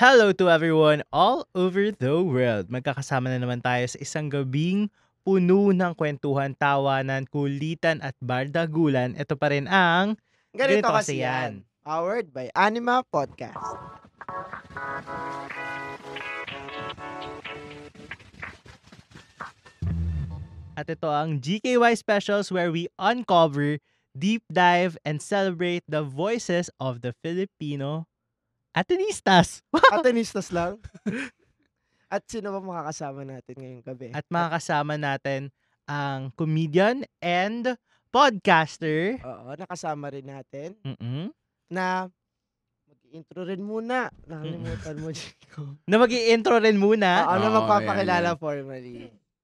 Hello to everyone all over the world. Magkakasama na naman tayo sa isang gabing puno ng kwentuhan, tawanan, kulitan at bardagulan. Ito pa rin ang Ganito, Ganito kasi yan. Powered by Anima Podcast. At ito ang GKY Specials where we uncover, deep dive, and celebrate the voices of the Filipino Atenistas. Atenistas lang. At sino ba makakasama natin ngayong gabi? At makakasama natin ang comedian and podcaster. Oo, nakasama rin natin Mm-mm. na mag-intro rin muna. Nakalimutan mo, Chico. Na mag intro rin muna. Oo, na Oo, magpapakilala yan, yan. formally.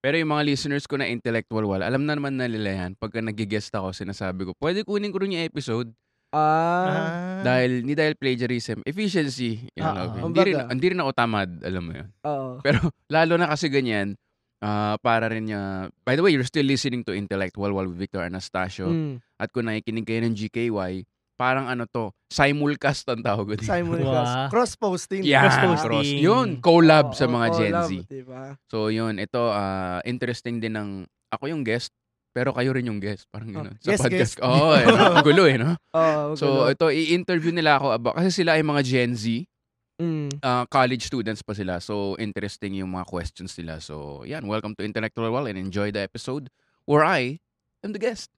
Pero yung mga listeners ko na intellectual wala, alam na naman na nila yan. Pagka nag-guest ako, sinasabi ko, pwede kunin ko rin yung episode. Ah, Ah. Dahil, hindi dahil plagiarism, efficiency. Yun. Kumbaga. Hindi, rin, hindi rin ako tamad, alam mo yun. oo. Pero lalo na kasi ganyan, ah, para rin niya, by the way, you're still listening to Intellectual Wall with Victor Anastasio. Mm. At kung nakikinig kayo ng GKY, parang ano to, simulcast ang tawag ko dito. Simon Wow. Cross. Cross-posting. Yeah, Cross-posting. cross. Yun, collab Oo, sa mga oo, Gen collab, Z. diba? So yun, ito ah, interesting din ng ako yung guest, pero kayo rin yung guest, parang Oh, gano'n. guest, guest. Oo, eh, no? Gulo eh, no? Oo, So gulo. ito, i-interview nila ako about, kasi sila ay mga Gen Z, Mm. ah, college students pa sila. So interesting yung mga questions nila. So yan, welcome to Intellectual Wall and enjoy the episode where I am the guest.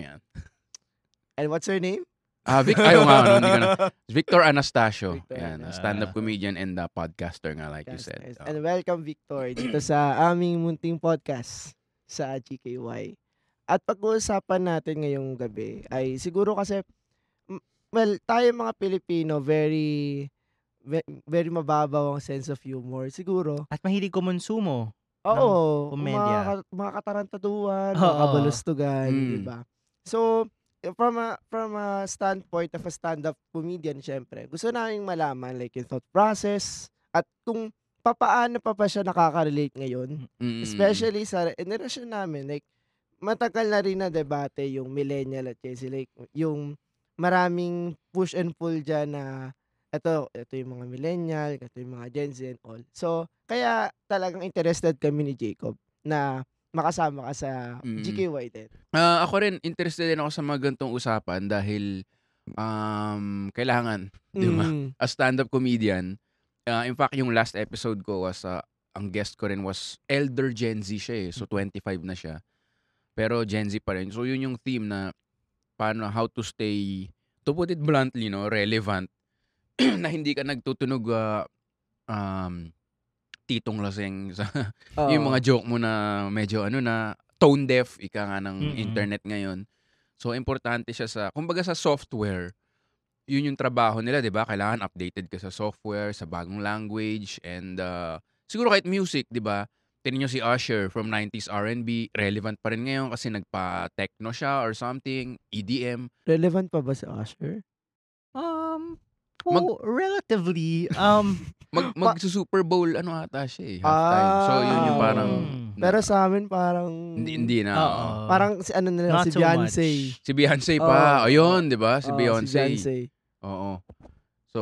Yan. And what's your name? Ah, Vic, ayaw nga, ano, hindi ko na. Victor Anastasio. Victor yan, Anastasio. stand-up comedian and a podcaster nga, like you Yes, said. yes. Oh. And welcome, Victor, dito sa aming munting podcast sa GKY. At pag-uusapan natin ngayong gabi ay siguro kasi, m- well, tayo mga Pilipino, very, ve- very mababaw ang sense of humor. Siguro. At mahilig kumonsumo. Oo. komedya. Mga, ka- mga katarantaduhan, mga Oo. kabalustugan, Mm. di ba? So, from a from a standpoint of a stand-up comedian, syempre, gusto namin malaman like yung thought process at kung papaano pa pa siya nakaka-relate ngayon. Mm. Especially sa generation namin, like, matagal na rin na debate yung millennial at Gen Z. Like, yung maraming push and pull dyan na ito, ito yung mga millennial, ito yung mga Gen Z and all. So, kaya talagang interested kami ni Jacob na makasama ka sa Mm. GKY din. Ah, ako rin, interested din ako sa mga gantong usapan dahil um, kailangan, di ba? Mm. A stand-up comedian. ah, in fact, yung last episode ko was, ah, ang guest ko rin was elder Gen Z siya eh. So, 25 na siya. Pero Gen Z pa rin. So, yun yung theme na paano, how to stay, to put it bluntly, no, relevant. na hindi ka nagtutunog ah, um, titong lasing sa Oo. yung mga joke mo na medyo ano na tone deaf ika nga ng Mm-mm. internet ngayon. So importante siya sa kumbaga sa software. Yun yung trabaho nila, 'di ba? Kailangan updated ka sa software, sa bagong language and uh, siguro kahit music, 'di ba? Tingnan nyo si Usher from 90s R&B, relevant pa rin ngayon kasi nagpa-techno siya or something, EDM. Relevant pa ba si Usher? Um, Mag- oh, relatively. Um, Mag mag Super Bowl ano ata siya eh, halftime. so yun yung parang Ah. Pero sa amin parang... hindi, hindi na. Oo. oo. Parang si ano na lang, si so Beyonce. much. Si Beyonce pa. Oo. ayun, 'di ba? Si Oo, Beyonce. Si Beyonce. Oo. So,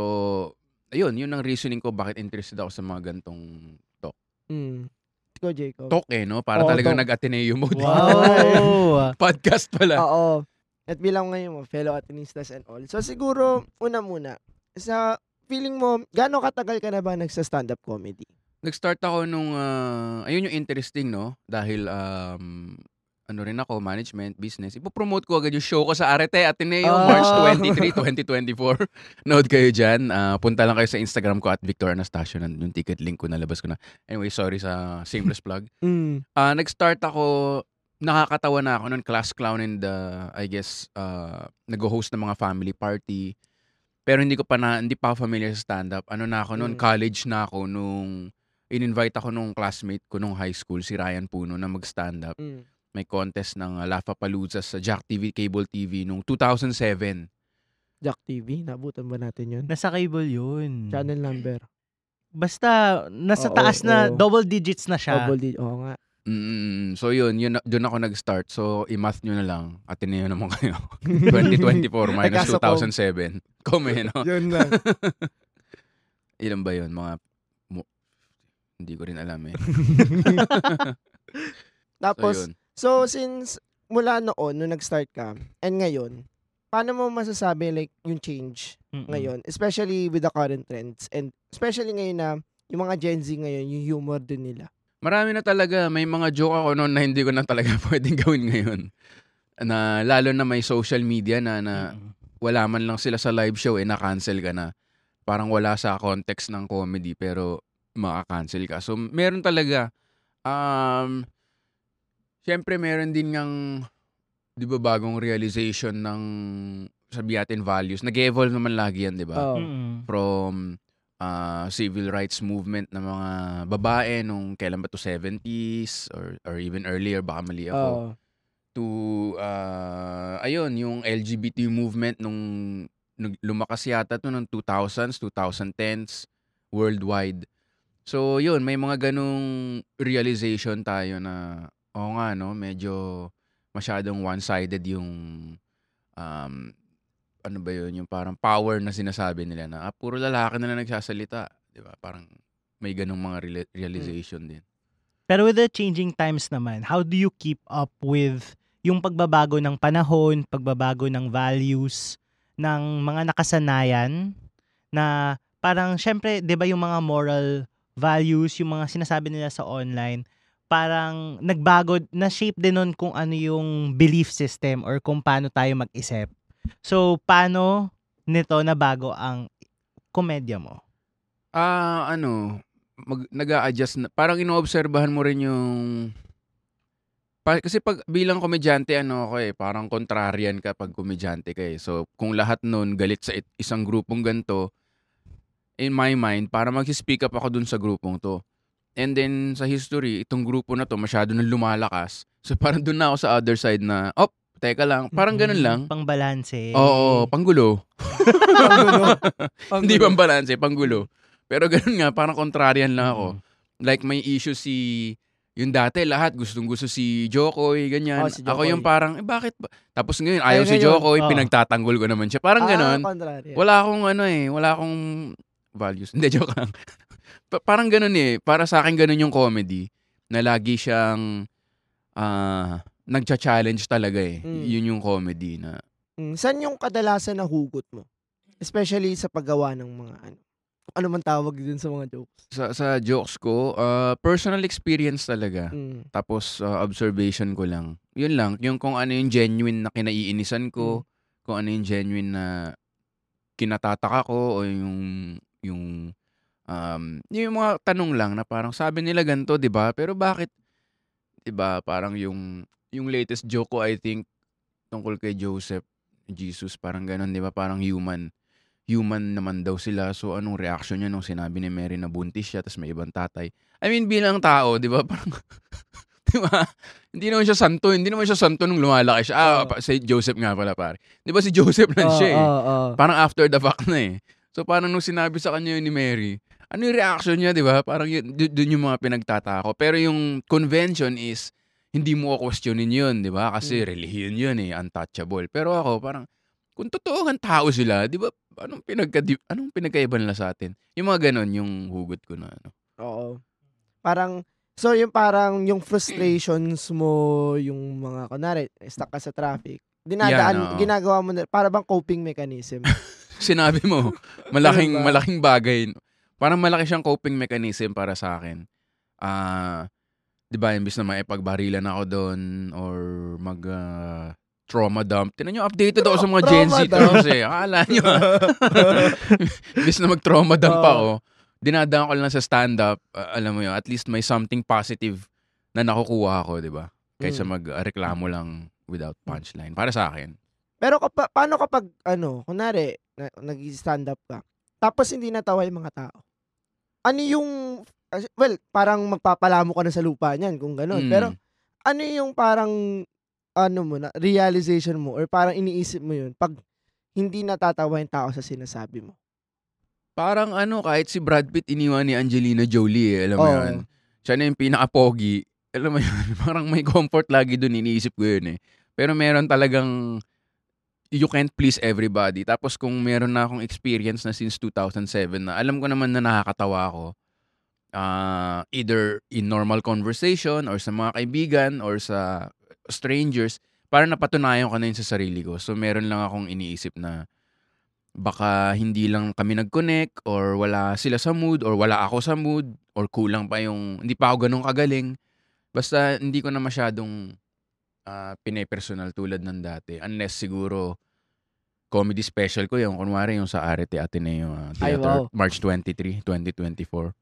ayun, yun ang reasoning ko bakit interested ako sa mga gantong talk. Mm. Ikaw, Jacob. Talk eh, no? Para Oo, talagang talk. nag-Ateneo mode. wow. Podcast pala. Oo. At bilang ngayon mo, fellow Atenistas and all. So siguro, una muna, sa feeling mo, gaano katagal ka na ba nagsa-stand-up comedy? Nag-start ako nung, ah, ayun yung interesting, no? Dahil, um, ano rin ako, management, business. Ipopromote ko agad yung show ko sa Arete Ateneo, Ah. March 23, 2024. Note kayo dyan. Ah, punta lang kayo sa Instagram ko at Victor Anastasio. Nandun yung ticket link ko, nalabas ko na. Anyway, sorry sa shameless plug. Mm. Ah, nag-start ako, nakakatawa na ako noon, class clown and uh, I guess uh, nag-host ng mga family party. Pero hindi ko pa na hindi pa familiar sa stand-up. Ano na ako noon, Mm. college na ako nung in-invite ako nung classmate ko nung high school, si Ryan Puno, na mag-stand-up. Mm. May contest ng uh, Lafapalooza sa Jack TV, Cable TV nung 2007. Jack TV, nabutan ba natin yun? Nasa cable yun. Channel number. Basta, nasa Oo, taas na, oo. double digits na siya. Double D. Oo nga. Mm, so yun, yun doon ako nag-start. So i-math nyo na lang. Ateneo naman kayo. 2024 minus Nagkasa ko. 2007. Come no? Yun lang. Ilan ba yun? Mga, mo- hindi ko rin alam eh. Tapos, so, yun. So since mula noon, nung nag-start ka, and ngayon, paano mo masasabi like yung change Mm-mm. ngayon? Especially with the current trends. And especially ngayon na yung mga Gen Z ngayon, yung humor din nila. Marami na talaga. May mga joke ako noon na hindi ko na talaga pwedeng gawin ngayon. Na lalo na may social media na, na wala man lang sila sa live show eh na-cancel ka na. Parang wala sa context ng comedy pero maka-cancel ka. So meron talaga um Siyempre meron din ngang 'di ba bagong realization ng sabi natin values. Nag-evolve naman lagi yan, 'di ba? Oh. From uh, civil rights movement ng mga babae nung kailan ba to 70s or or even earlier baka mali ako Oh. to uh, ayun yung LGBT movement nung nung lumakas yata to ng 2000s 2010s worldwide so yun may mga ganong realization tayo na oo nga no? Medyo masyadong one-sided yung um ano ba yun? Yung parang power na sinasabi nila na ah, puro lalaki na lang nagsasalita. Di ba? Parang may ganong mga reali- realization din. Pero with the changing times naman, how do you keep up with yung pagbabago ng panahon, pagbabago ng values, ng mga nakasanayan na parang syempre, 'di ba yung mga moral values, yung mga sinasabi nila sa online, parang nagbago, na shape din nun kung ano yung belief system or kung paano tayo mag-isip. So, paano nito nabago ang komedya mo? Ah, ano, mag, nag-a-adjust na. Parang inoobserbahan mo rin yung pa, kasi pag bilang komedyante ano ako eh, parang contrarian ka pag komedyante ka eh. So, kung lahat nun galit sa isang grupong ganto, in my mind, para mag-speak up ako dun sa grupong to. And then sa history, itong grupo na to masyado nang lumalakas. So parang dun na ako sa other side na, op, teka lang, parang ganun Mm, lang. Pangbalanse. Oo, panggulo. Panggulo. Hindi Panggulo. pambalanse, panggulo. Pero ganun nga, parang contrarian lang ako. Mm. Like may issue si yung dati lahat gustong gusto si Jokoy, ganyan. Oh, si Ako yung Jokoy. parang, eh bakit ba? Tapos ngayon, ayaw Ay, si ngayon, Jokoy, oo. pinagtatanggol ko naman siya. Parang Ah, ganon. contrary. Wala akong ano eh, wala akong values. Hindi, joke lang. Pa- parang ganon eh. Para sa akin ganon yung comedy. Na lagi siyang ah nagcha-challenge talaga eh. Mm. Yun yung comedy na Mm, saan yung kadalasan na hugot mo? Especially sa paggawa ng mga ano. Ano man tawag dun sa mga jokes. sa, sa jokes ko, ah, personal experience talaga. Mm. Tapos uh, observation ko lang. Yun lang, yung kung ano yung genuine na kinaiinisan ko, kung ano yung genuine na kinatataka ko o yung yung um yung mga tanong lang na parang sabi nila ganto, 'di ba? Pero bakit 'di ba? Parang yung yung latest joke ko I think tungkol kay Joseph Jesus parang ganun, 'di ba? Parang human human naman daw sila. So anong reaction niya nung sinabi ni Mary na buntis siya tapos may ibang tatay? I mean bilang tao, 'di ba? Parang 'di ba? Hindi naman siya santo, hindi naman siya santo nung lumalaki siya. Ah, pa- si Joseph nga pala pare. 'Di ba si Joseph lang Oo, siya eh. oo, oo. Parang after the fact na eh. So parang nung sinabi sa kanya ni Mary, ano yung reaction niya, 'di ba? Parang yun, dun yung mga pinagtatako. Pero yung convention is hindi mo ko questionin yun, 'di ba? Kasi Mm. relihiyon yun eh, untouchable. Pero ako parang kung totoo ang tao sila, 'di ba? Anong pinagka anong pinagkaiba nila sa atin? Yung mga ganon yung hugot ko na ano. Oo. Parang, so yung parang yung frustrations mo, yung mga, kunwari, stuck ka sa traffic, dinadaan, Yan, oo. ginagawa mo na, para bang coping mechanism. Sinabi mo, malaking malaking bagay. Parang malaki siyang coping mechanism para sa akin. Ah, 'di ba, imbis na maipagbarilan ako doon or mag ah, trauma dump. Tinan nyo, updated ako sa mga Gen Z terms eh. Akala nyo. imbis na mag-trauma dump Oo. ako, dinadaan ko lang sa stand-up. ah, alam mo yun, at least may something positive na nakukuha ako, di ba? Kaysa Mm. mag-reklamo lang without punchline. Para sa akin. Pero kapa, paano kapag, ano, kunwari, na, nag-stand up ka, tapos hindi natawa yung mga tao? Ano yung, well, parang magpapalamo ka na sa lupa niyan, kung ganun. Mm. Pero, ano yung parang, ano mo na, realization mo, or parang iniisip mo yun, pag hindi natatawa yung tao sa sinasabi mo? Parang ano, kahit si Brad Pitt iniwan ni Angelina Jolie eh. Alam mo Oo. yun? Siya na yung pinaka-pogi. Alam mo yun? Parang may comfort lagi dun. Iniisip ko yun eh. Pero meron talagang you can't please everybody. Tapos kung meron na akong experience na since 2007 na alam ko naman na nakakatawa ako, uh, either in normal conversation or sa mga kaibigan or sa strangers, para napatunayan ko na yun sa sarili ko. So meron lang akong iniisip na baka hindi lang kami nag-connect or wala sila sa mood or wala ako sa mood or kulang pa yung, hindi pa ako ganun kagaling. Basta hindi ko na masyadong uh, pine-personal tulad ng dati. Unless siguro comedy special ko yung kunwari yung sa Arete Ateneo uh, Ay, Theater wow. March 23, 2024.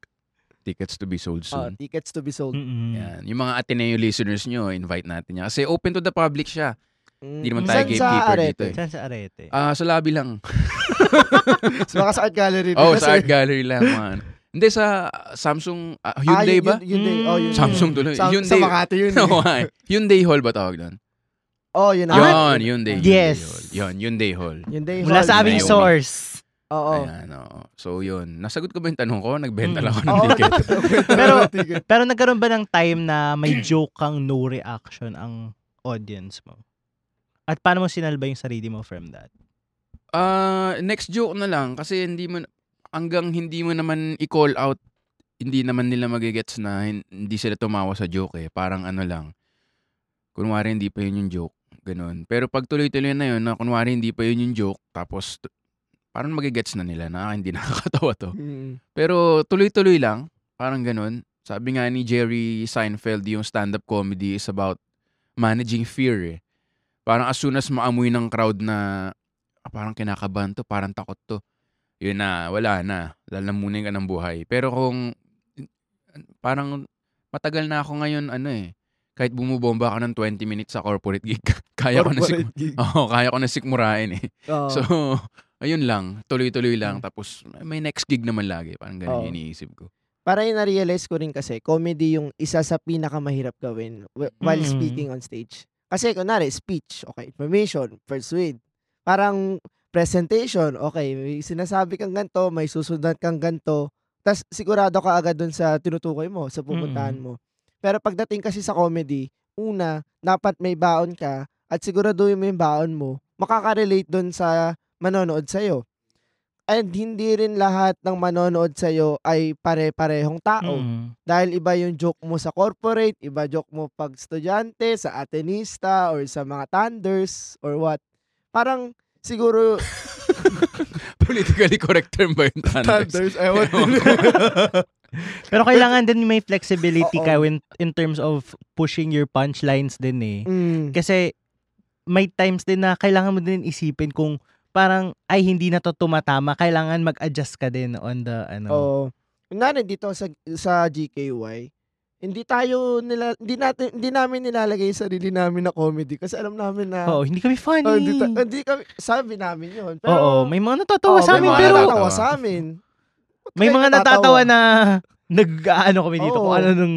Tickets to be sold soon. tickets to be sold. Mm-mm. Yan. Yung mga Ateneo listeners nyo, invite natin yan. Kasi open to the public siya. Mm. Hindi naman tayo Saan sa gatekeeper Arete? dito eh. Saan sa Arete? Ah, sa lobby lang. Sa mga sa art gallery. oh, sa art gallery lang man. Hindi sa Samsung ah, Hyundai ah, ba? Yun, Hyundai. Oh. Hyundai. Samsung tuloy. Sa, Hyundai. sa Makati yun. Oo nga eh. Hyundai Hall ba tawag doon? oh, yun. Yun, Hyundai. Yes. Hyundai Hall. Yun, Hyundai Hall. Hyundai. Mula Hall. sa aming Naomi. source. Oo. Ayan, oo. So, yun. Nasagot ko ba yung tanong ko? Nagbenta Mm. lang ako ng Oo, ticket. Pero-. Pero nagkaroon ba ng time na may joke kang no reaction ang audience mo? At paano mo sinalba yung sarili mo from that? Ah, next joke na lang kasi hindi mo hanggang hindi mo naman i-call out hindi naman nila magigets na hin- hindi sila tumawa sa joke eh. Parang ano lang. Kunwari hindi pa yun yung joke. Ganun. Pero pag tuloy-tuloy na yun, na kunwari hindi pa yun yung joke, tapos parang magigets na nila na "Ah, hindi nakakatawa to. Mm. Pero tuloy-tuloy lang. Parang ganun. Sabi nga ni Jerry Seinfeld, yung stand-up comedy is about managing fear eh. Parang as soon as maamoy ng crowd na ah, parang kinakabahan to, parang takot to. Yun na, wala na. Lalamunin ka ng buhay. Pero kung parang matagal na ako ngayon ano eh. Kahit bumubomba ako ng 20 minutes sa corporate gig, kaya ko na sik Corporate gig. Oo, kaya ko na sikmurain eh. Oo. So, ayun lang, tuloy-tuloy lang Mm. tapos may next gig naman lagi, parang ganun yung iniisip ko. Para yung na-realize ko rin kasi, comedy yung isa sa pinakamahirap gawin wh- while Mm. speaking on stage. Kasi kunwari, speech, okay, information, persuade. Parang presentation, okay, may sinasabi kang ganito, may susundan kang ganito. Tapos sigurado ka agad dun sa tinutukoy mo, sa pupuntahan mo. Pero pagdating kasi sa comedy, una, dapat may baon ka at siguraduhin mo yung baon mo, makaka-relate dun sa manonood sa'yo. And hindi rin lahat ng manonood sa'yo ay pare-parehong tao. Mm. Dahil iba yung joke mo sa corporate, iba joke mo pag estudyante, sa atenista, or sa mga thunders, or what. Parang siguro... Politically correct term ba yung thunders? ewan ko. Pero kailangan din may flexibility Oo. ka in, in terms of pushing your punchlines din eh. mm. Kasi may times din na kailangan mo din isipin kung parang ay hindi na to tumatama, kailangan mag-adjust ka din on the ano. Oo. Kunwari dito sa sa GKY, hindi tayo nila hindi natin hindi namin nilalagay yung sarili namin na comedy kasi alam namin na Oo, hindi kami funny. Oh, hindi, ta- hindi kami sabi namin 'yon. Pero Oo, may mga natatawa Oo, sa may amin mga pero natatawa sa amin. Ba't may mga natatawa na nag-ano kami dito Oo. kung ano nung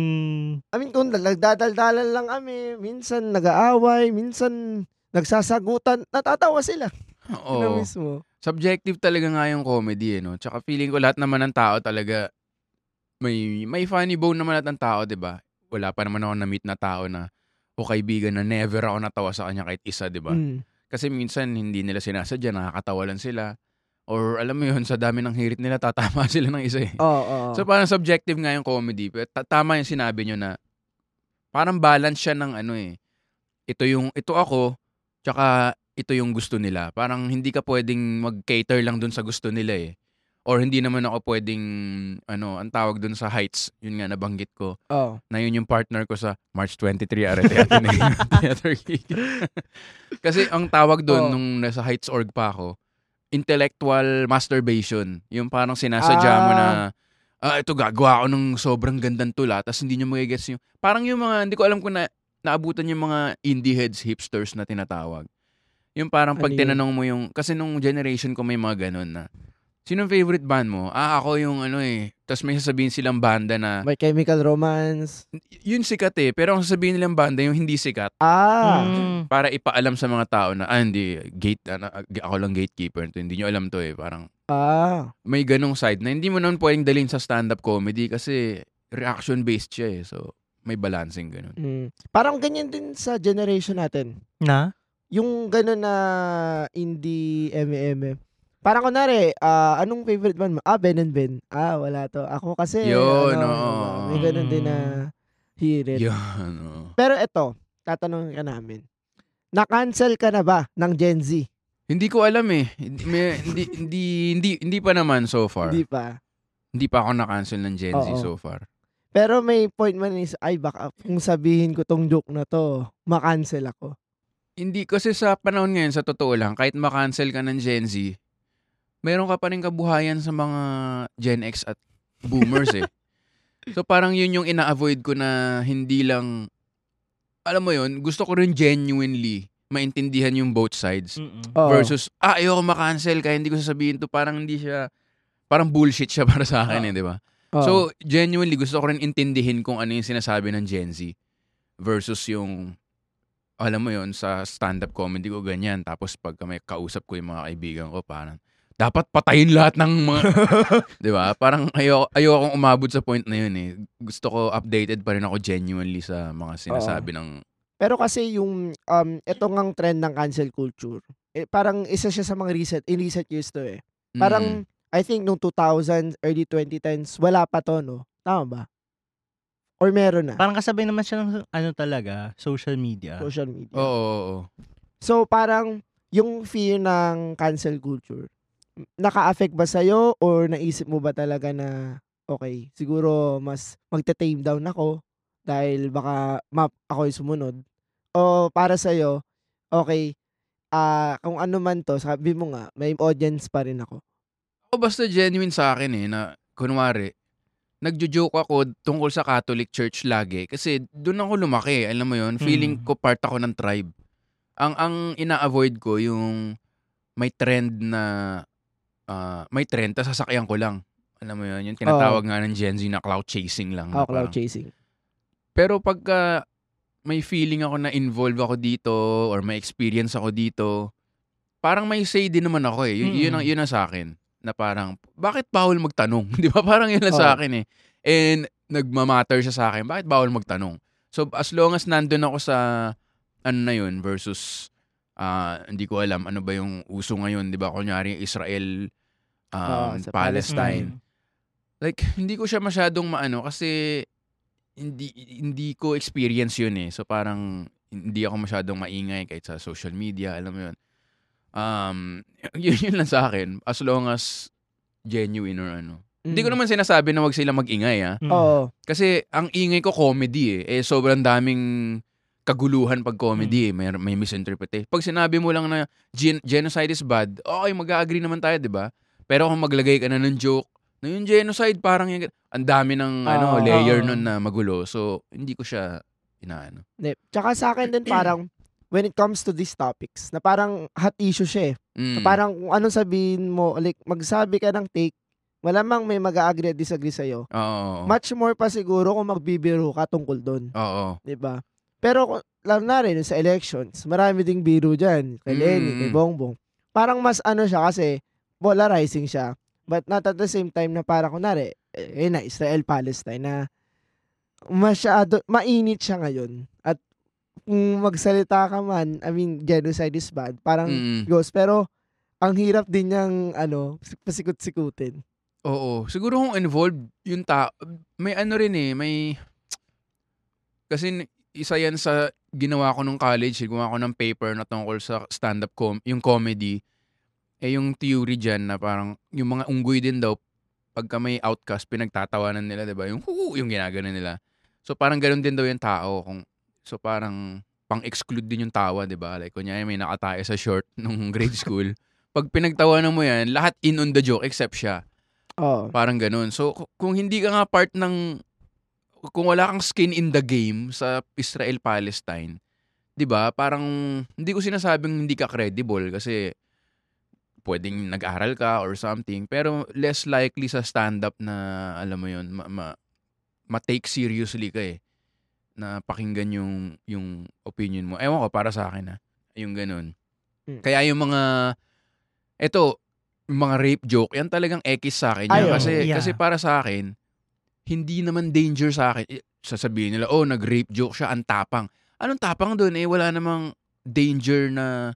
I mean, kung nagdadaldalan lang kami, minsan nag-aaway, minsan nagsasagutan, natatawa sila. Oo. Sila mismo. Subjective talaga nga yung comedy, eh, no? Tsaka feeling ko lahat naman ng tao talaga may may funny bone naman lahat ng tao, 'di ba? Wala pa naman ako na-meet na tao na o kaibigan na never ako natawa sa kanya kahit isa, 'di ba? Mm. Kasi minsan hindi nila sinasadya, nakakatawa lang sila. Or alam mo yun, sa dami ng hirit nila, tatama sila ng isa eh. Oo, oo. So parang subjective nga yung comedy. Pero ta- tama yung sinabi nyo na parang balance siya ng ano eh. Ito yung, ito ako, tsaka ito yung gusto nila. Parang hindi ka pwedeng mag-cater lang dun sa gusto nila eh. Or hindi naman ako pwedeng, ano, ang tawag dun sa heights, yun nga nabanggit ko, Oo. na yun yung partner ko sa March 23 Arete Theater Gig. Kasi ang tawag doon Oo. nung nasa Heights org pa ako, intellectual masturbation. Yung parang sinasadya mo na, ah, ito gagawa ako ng sobrang gandang tula, tapos hindi nyo magigets yung, parang yung mga, hindi ko alam kung na, naabutan yung mga indie heads, hipsters na tinatawag. Yung parang pag Ano tinanong mo yung, kasi nung generation ko may mga ganun na, sinong favorite band mo? Ah, ako yung ano eh. Tapos may sasabihin silang banda na, May chemical romance. yun sikat eh. Pero ang sasabihin nilang banda, yung hindi sikat, Ah. Mm. para ipaalam sa mga tao na, ah, hindi, gate, ano, ako lang gatekeeper. To. Hindi nyo alam to eh. Parang, Ah. may ganong side na hindi mo naman pwedeng dalhin sa stand-up comedy kasi reaction-based siya eh. So, may balancing ganun. Mm. Parang ganyan din sa generation natin. Na? yung gano'n na indie MM. Parang kunwari, ah, anong favorite band mo? Ah, Ben and Ben. Ah, wala to. Ako kasi, Yun, ano, oo. may gano'n din na hirit. Yun. oo. Pero eto, tatanungin ka namin. Na-cancel ka na ba ng Gen Z? Hindi ko alam eh. May- hindi, hindi, hindi, hindi pa naman so far. Hindi Hindi, pa. pa ako na-cancel ng Gen Z Oo. so far. Pero may point man is, ay baka kung sabihin ko tong joke na to, ma-cancel ako. Hindi, kasi sa panahon ngayon, sa totoo lang, kahit ma-cancel ka ng Gen Z, meron ka pa rin kabuhayan sa mga Gen X at Boomers eh. So parang yun yung ina-avoid ko na hindi lang, alam mo yun, gusto ko rin genuinely maintindihan yung both sides. Mm-mm. Versus, ah, ayoko ma-cancel kaya hindi ko sasabihin to. Parang hindi siya, parang bullshit siya para sa akin eh, di ba? So, genuinely, gusto ko rin intindihin kung ano yung sinasabi ng Gen Z versus yung, alam mo yon sa stand-up comedy ko, ganyan. Tapos pag may kausap ko yung mga kaibigan ko, parang, dapat patayin lahat ng mga, di ba? Parang ayoko, ayoko akong umabot sa point na yun eh. Gusto ko updated pa rin ako genuinely sa mga sinasabi ng, Pero kasi yung, um, ito ngang trend ng cancel culture, eh, parang isa siya sa mga recent, in recent years to eh. Mm. Parang, I think nung 2000s, early 2010s, wala pa to, no? Tama ba? Or meron na? Parang kasabay naman siya ng ano talaga, social media. social media. oo, oo, oo. So, parang, yung fear ng cancel culture, naka-affect ba sa'yo or naisip mo ba talaga na, okay, siguro mas magte-tame down ako dahil baka map ako yung sumunod? O para sa'yo, okay, ah kung ano man to, sabi mo nga, may audience pa rin ako. O basta genuine sa akin eh, na kunwari, nagjo-joke ako tungkol sa Catholic Church lagi kasi doon ako lumaki, alam mo yon feeling Mm. ko part ako ng tribe. Ang ang ina-avoid ko yung may trend na ah, may trend tas sasakyan ko lang. Alam mo yon yung tinatawag nga ng Gen Z na cloud chasing lang. Ako cloud parang- chasing. Pero pagka may feeling ako na involved ako dito or may experience ako dito, parang may say din naman ako eh. Y- yun, Mm. ang, yun ang sa akin. Na parang, bakit bawal magtanong? Di ba? Parang yun lang sa Oo. akin eh. And nagmamatter siya sa akin, bakit bawal magtanong? So as long as nandun ako sa ano na yun versus ah, hindi ko alam ano ba yung uso ngayon, di ba? Kunyari Israel, um, sa Palestine Mm. like hindi ko siya masyadong maano kasi hindi hindi ko experience yun eh. So parang hindi ako masyadong maingay kahit sa social media, alam mo yun. Um, yun, yun lang sa akin as long as genuine or ano. Hindi ko Mm. naman sinasabi na wag sila mag-ingay ah. Mm. Oo. Kasi ang ingay ko comedy eh. Eh sobrang daming kaguluhan pag comedy eh. May, may misinterpretation. Pag sinabi mo lang na gen- genocide is bad, okay, mag-agree naman tayo, di ba? Pero kung maglagay ka na ng joke, na yung genocide parang yung, ang dami ng ano, Oo. layer Oo. nun na magulo. So, hindi ko siya inaano. Hindi. Tsaka sa akin din parang, when it comes to these topics, na parang hot issue siya eh. Mm. Na Parang kung anong sabihin mo, like magsabi ka ng take, malamang may mag-agree at disagree sa'yo. Oo. Much more pa siguro kung magbibiro ka tungkol doon. Oo. 'di ba? Pero lalo na rin sa elections, marami ding biro dyan. Kay Lenny, Mm. kay Bongbong. Parang mas ano siya kasi polarizing siya. But not at the same time na parang kunwari, eh, na Israel-Palestine na masyado, mainit siya ngayon. At kung magsalita ka man, I mean, genocide is bad. Parang Mm. goes. Pero, ang hirap din niyang, ano, pasikot-sikutin. Oo. Siguro kung involved yung ta may ano rin eh, may kasi isa yan sa ginawa ko nung college, eh, gumawa ko ng paper na tungkol sa stand-up com yung comedy. Eh yung theory dyan na parang yung mga unggoy din daw pagka may outcast pinagtatawanan nila, 'di ba? Yung huu, yung ginagano nila. So parang ganoon din daw yung tao kung so parang pang-exclude din yung tawa, 'di ba? Like kunyari may nakatayo sa short nung grade school. Pag pinagtawanan mo yan, lahat in on the joke except siya. Oo. Parang ganun. So, ku- kung hindi ka nga part ng, kung wala kang skin in the game sa Israel-Palestine, di ba, parang, hindi ko sinasabing hindi ka credible kasi pwedeng nag-aral ka or something, pero less likely sa stand-up na, alam mo yun, ma- ma- ma-take seriously ka eh, na pakinggan yung, yung opinion mo. Ewan ko, para sa akin ha, yung ganun. Mm. Kaya yung mga, eto, yung mga rape joke, yan talagang ekis sa akin. Yan. kasi, Yeah. kasi para sa akin, hindi naman danger sa akin. Eh, Sasabihin nila, oh, nag-rape joke siya, ang tapang. Anong tapang doon? Eh, wala namang, danger na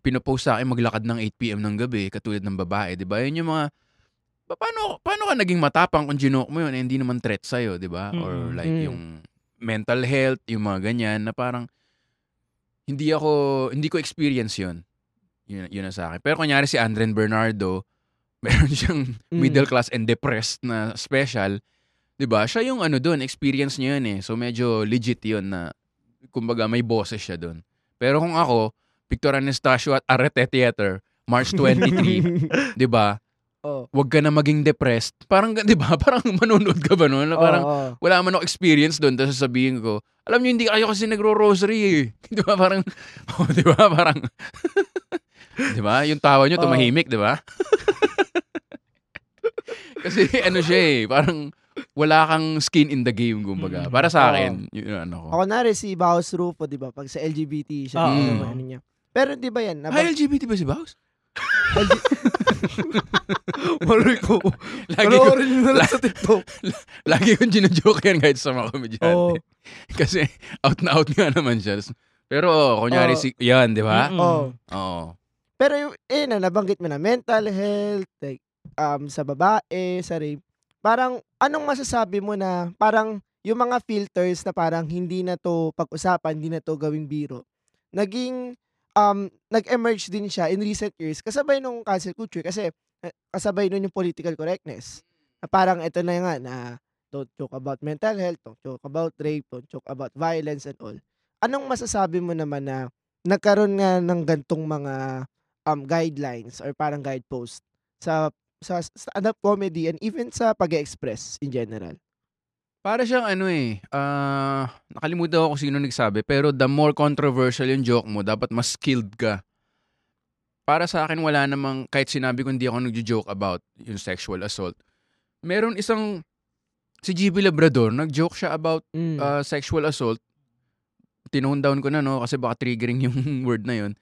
pinopost sa akin maglakad ng 8pm ng gabi katulad ng babae, 'di ba? Yun yung mga pa- paano paano ka naging matapang kung ginoke mo yun eh, hindi naman threat sa'yo, 'di ba? Or Mm-mm. like Mm. yung mental health, yung mga ganyan na parang hindi ako hindi ko experience yun. Yun, yun ang sa akin. Pero kunyari si Andren Bernardo, meron siyang Mm. middle class and depressed na special, 'di ba? Siya yung ano doon, experience niya yun eh. So medyo legit yun na kumbaga may boses siya doon. Pero kung ako, Victor Anastasio at Arete Theater, March 23, 'di ba? oh. Huwag ka na maging depressed. Parang 'di ba? Parang manonood ka ba noon? Oo, Parang oo. wala man ako experience doon tapos sasabihin ko, alam niyo hindi kayo kasi nagro-rosary eh. 'Di ba? Parang oh, 'di ba? Parang 'di ba? Yung tawa niyo tumahimik, 'di ba? kasi ano siya eh, parang wala kang skin in the game kumbaga. Mm. Para sa akin, yun ano ko. Ako na rin si Baus Rufo, di ba? Pag sa LGBT siya, Oo. ano, ano niya. Pero di ba yan? Ay, Nabang, LGBT ba si Baus? Maloy ko. Lagi ko, nyo na lang sa TikTok. lagi kong ginajoke yan kahit sa mga komedyante. Oo. Kasi out na out nga naman siya. Pero oh, kunyari Oo. si, yan, di ba? Oo. Oo. Pero yung, eh na, nabanggit mo na mental health, like, um, sa babae, sa rape. Parang, anong masasabi mo na, parang, yung mga filters na parang hindi na to pag-usapan, hindi na to gawing biro, naging, um, nag-emerge din siya in recent years, kasabay nung cancel culture, kasi, eh, kasabay nun yung political correctness. Na parang, ito na nga, na, don't joke about mental health, don't joke about rape, don't joke about violence and all. Anong masasabi mo naman na, nagkaroon nga ng gantong mga um, guidelines or parang guidepost sa sa stand-up comedy and even sa pag-express in general. Para siyang ano eh, ah, nakalimutan ko kung sino nagsabi, pero the more controversial yung joke mo, dapat mas skilled ka. Para sa akin, wala namang, kahit sinabi ko hindi ako nagjo-joke about yung sexual assault. Meron isang, si GB Labrador, nag-joke siya about Mm. uh, sexual assault, tinone down ko na no kasi baka triggering yung word na yun.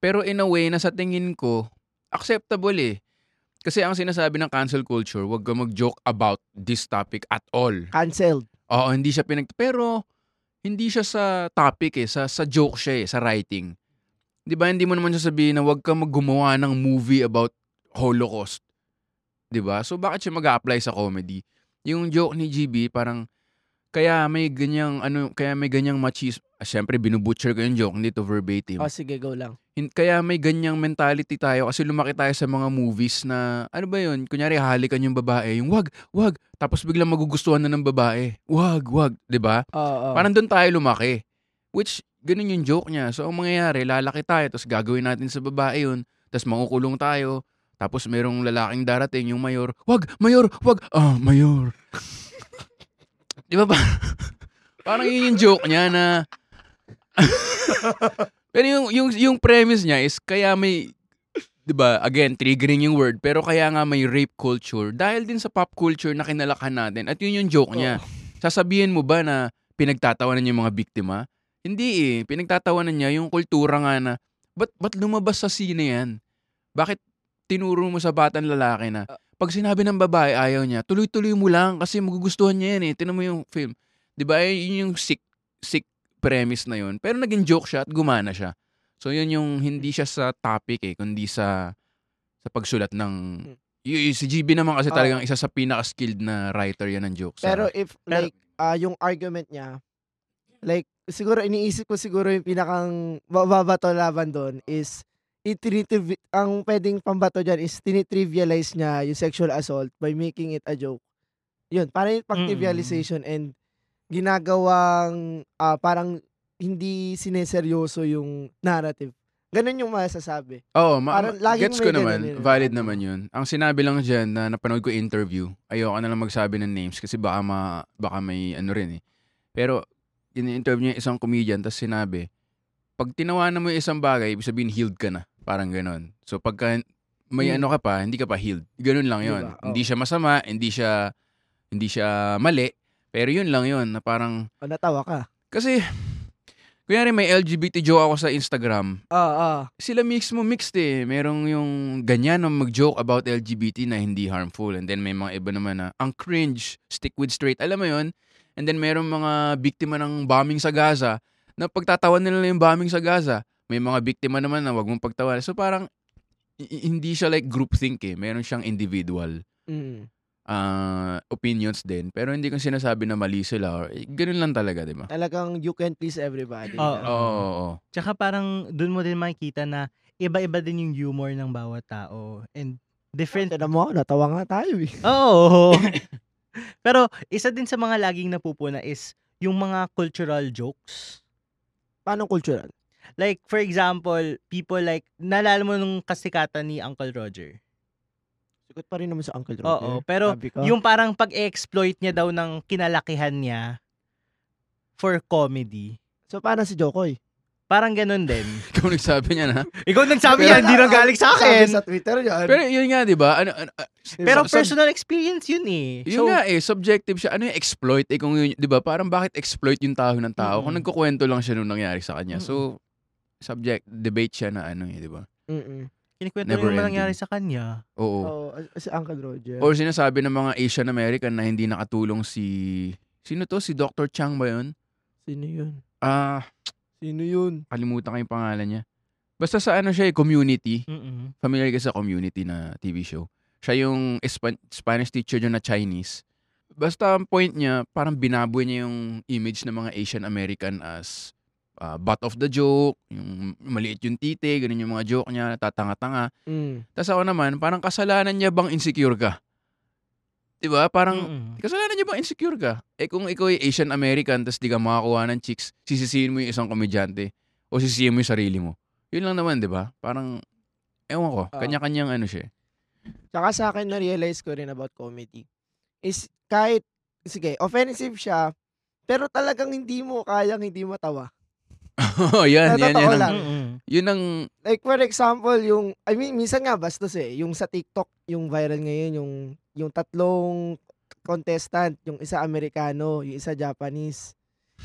Pero in a way na sa tingin ko, acceptable eh. Kasi ang sinasabi ng cancel culture, wag ka mag-joke about this topic at all. Cancelled. Oo, hindi siya pinag... Pero, hindi siya sa topic eh. Sa, sa joke siya eh, sa writing. Di ba, hindi mo naman sasabihin na wag ka maggumawa ng movie about Holocaust. Di ba? So, bakit siya mag apply sa comedy? Yung joke ni GB, parang, kaya may ganyang, ano, kaya may ganyang machismo. Ah, Siyempre, binubutcher ko yung joke, hindi to verbatim. Oh, sige, go lang. Hin- Kaya may ganyang mentality tayo kasi lumaki tayo sa mga movies na, ano ba yun? Kunyari, halikan yung babae, yung wag, wag, tapos biglang magugustuhan na ng babae. Wag, wag, 'di ba? Oo. Parang doon tayo lumaki. Which, ganun yung joke niya. So, ang mangyayari, lalaki tayo, tapos gagawin natin sa babae yun, tapos makukulong tayo, tapos merong lalaking darating, yung mayor, wag, mayor, wag, ah, mayor. Di ba ba? Parang yun yung joke niya na, pero yung, yung, yung premise niya is, kaya may, di ba, again, triggering yung word, pero kaya nga may rape culture, dahil din sa pop culture na kinalakhan natin, at yun yung joke niya. Sasabihin mo ba na pinagtatawanan yung mga biktima? Hindi eh. Pinagtatawanan niya yung kultura nga na, ba't, ba't lumabas sa sine yan? Bakit tinuro mo sa batang lalaki na, pag sinabi ng babae ayaw niya, tuloy-tuloy mo lang kasi magugustuhan niya yan eh. Tinan mo yung film. Di ba? Yun yung sick, sick premise na yun. Pero naging joke siya at gumana siya. So yun yung hindi siya sa topic eh, kundi sa sa pagsulat ng y- y- si GB naman kasi Oo. talagang isa sa pinaka-skilled na writer yan ng jokes. Pero if, Pero- like, ah yung argument niya, like, siguro, iniisip ko siguro yung pinakang mababato laban doon is, itinitriv- ang pwedeng pambato dyan is tinitrivialize niya yung sexual assault by making it a joke. Yun, parang yung pang-trivialization and ginagawang ah, parang hindi sineseryoso yung narrative. Ganun yung masasabi. Oo, ma- Parang laging gets ko may ganun naman. yun. Valid naman yun. Ang sinabi lang dyan na napanood ko interview, ayoko na lang magsabi ng names kasi baka, ma, baka may ano rin eh. Pero, in-interview niya isang comedian tapos sinabi, pag tinawanan mo yung isang bagay, ibig sabihin healed ka na. Parang ganon. So, pagka may Hmm. ano ka pa, hindi ka pa healed. Ganun lang yun. Diba? Oo. Hindi siya masama, hindi siya, hindi siya mali. Pero yun lang yun, na parang, O, natawa ka. kasi, kunyari may LGBT joke ako sa Instagram, Ah, ah. sila mismo mixed eh. Merong yung ganyan na mag-joke about LGBT na hindi harmful. And then may mga iba naman na, ang cringe, stick with straight. Alam mo yon And then merong mga biktima ng bombing sa Gaza na pagtatawan nila yung bombing sa Gaza. May mga biktima naman na wag mong pagtawanan. So parang hindi siya like groupthink eh. Meron siyang individual Mm. Ah, opinions din. Pero hindi ko sinasabi na mali sila. Or, eh, ganun lang talaga, di ba? Talagang you can please everybody. Oo. Oo. oo, oo. Tsaka parang dun mo din makikita na iba-iba din yung humor ng bawat tao. And different Tignan mo, natawa nga tayo eh. Oo. Pero isa din sa mga laging napupuna is yung mga cultural jokes. Paano cultural? Like, for example, people like, nalala mo nung kasikatan ni Uncle Roger. Sikat pa rin naman sa Uncle Roger. Oo, pero Sabi. Yung parang pag-exploit niya daw ng kinalakihan niya for comedy. So, paano si Jokoy? Parang ganun din. Ikaw nagsabi niya na. Ikaw nagsabi yan, hindi nang galing sa Sabi akin. sa Twitter yan. Pero yun nga, di ba? Ano, ano, ah, Pero sub- personal experience yun eh. Yun nga eh, subjective siya. Ano yung exploit? Eh kung yun, di ba? Parang bakit exploit yung tao ng tao? Kung Mm-mm. nagkukwento lang siya nung nangyari sa kanya. So, subject, debate siya na ano eh, di ba? Mm-mm. Kinikwento Never rin naman ending. nangyari sa kanya. Oo. Oo, si Uncle Roger. Or sinasabi ng mga Asian American na hindi nakatulong si... Sino to? Si Dr. Chang ba yun? Sino yun? Ah, Sino yun? kalimutan ko yung pangalan niya. Basta sa ano siya eh, community. Mm-mm. Familiar ka sa community na TV show. Siya yung Espan- Spanish teacher dyan na Chinese. Basta ang point niya, parang binaboy niya yung image ng mga Asian American as uh, butt of the joke, yung maliit yung tite, ganun yung mga joke niya, tatanga-tanga. Mm. Tapos ako naman, parang kasalanan niya bang insecure ka? 'Di ba? Parang Mm-mm. kasalanan niya bang insecure ka? Eh kung ikaw ay Asian American tapos di ka makakuha ng chicks, sisisihin mo yung isang komedyante o sisisihin mo yung sarili mo. Yun lang naman, 'di ba? Parang ewan ko, Oo. kanya-kanyang ano siya. eh. Tsaka sa akin, na-realize ko rin about comedy. Is kahit, sige, offensive siya, pero talagang hindi mo kayang hindi matawa. Oh, yan, yan, yan. ang- lang. Yun ang, Like for example, yung, I mean, minsan nga bastos eh, yung sa TikTok, yung viral ngayon, yung, yung tatlong contestant, yung isa Amerikano, yung isa Japanese,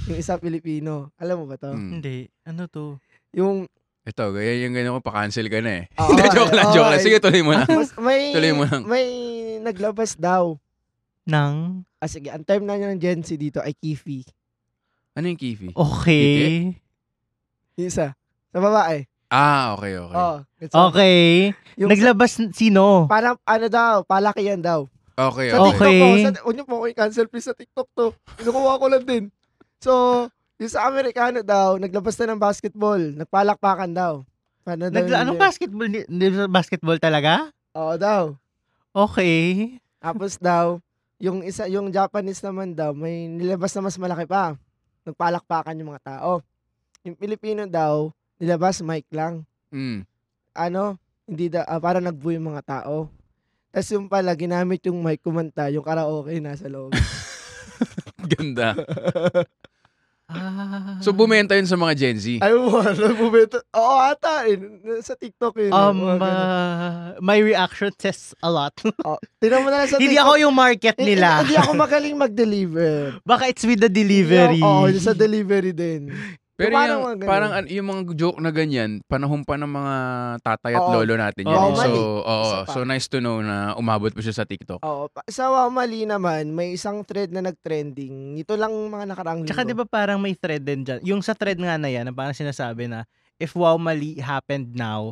yung isa Filipino. Alam mo ba to? mm, Hindi. Ano to? Yung, ito, gaya yung ganyan ko, pa-cancel ka na eh. Oo, Hindi, joke lang, oo, joke lang. Sige, tuloy mo lang. mas, may, Tuloy mo lang. may naglabas daw. Nang? Ah, sige, ang term na niya ng Gen Z dito ay Kifi. Ano yung kifi? Okay. Yung isa. Sa babae. Ah, okay, okay. Oh, gets mo? Okay. Yung Naglabas n- sino? Parang ano daw, palakihan daw. Okay, Sa okay. TikTok Okay. ko, sa, huwag niyo po ako i-cancel please sa TikTok to. Kinukuha ko lang din. So, yung sa Amerikano daw, naglabas na ng basketball. Nagpalakpakan daw. Paano daw Nagla anong basketball? ni- ni- Basketball talaga? Oo daw. Okay. Tapos daw, yung isa, yung Japanese naman daw, may nilabas na mas malaki pa. Nagpalakpakan yung mga tao. Yung Pilipino daw, nilabas mic lang. Mm. Ano, hindi da, ah, para nagbu yung mga tao. Tapos yung pala, ginamit yung mic kumanta, yung karaoke nasa loob. Ganda. Ah. So, bumenta yun sa mga Gen Z. Ay, mo, bumenta. Oo, ata eh. Sa TikTok yun. eh, um, uh, my reaction says a lot. Oh, tingnan mo na lang sa Hindi TikTok. ako yung market Eh, nila. Hindi ako magaling mag-deliver. Baka it's with the delivery. Oo, sa delivery din. Pero yung, parang an- yung mga joke na ganyan, panahon pa ng mga tatay at Oo. lolo natin. Oo, Yan. eh. mali. So, oo, Isa pa. so nice to know na umabot pa siya sa TikTok. Oo. pa- Sa Wow Mali naman, may isang thread na nag-trending. Ito lang mga nakaraang Tsaka di linggo. ba parang may thread din dyan. Yung sa thread nga na yan, na parang sinasabi na, if wow mali happened now,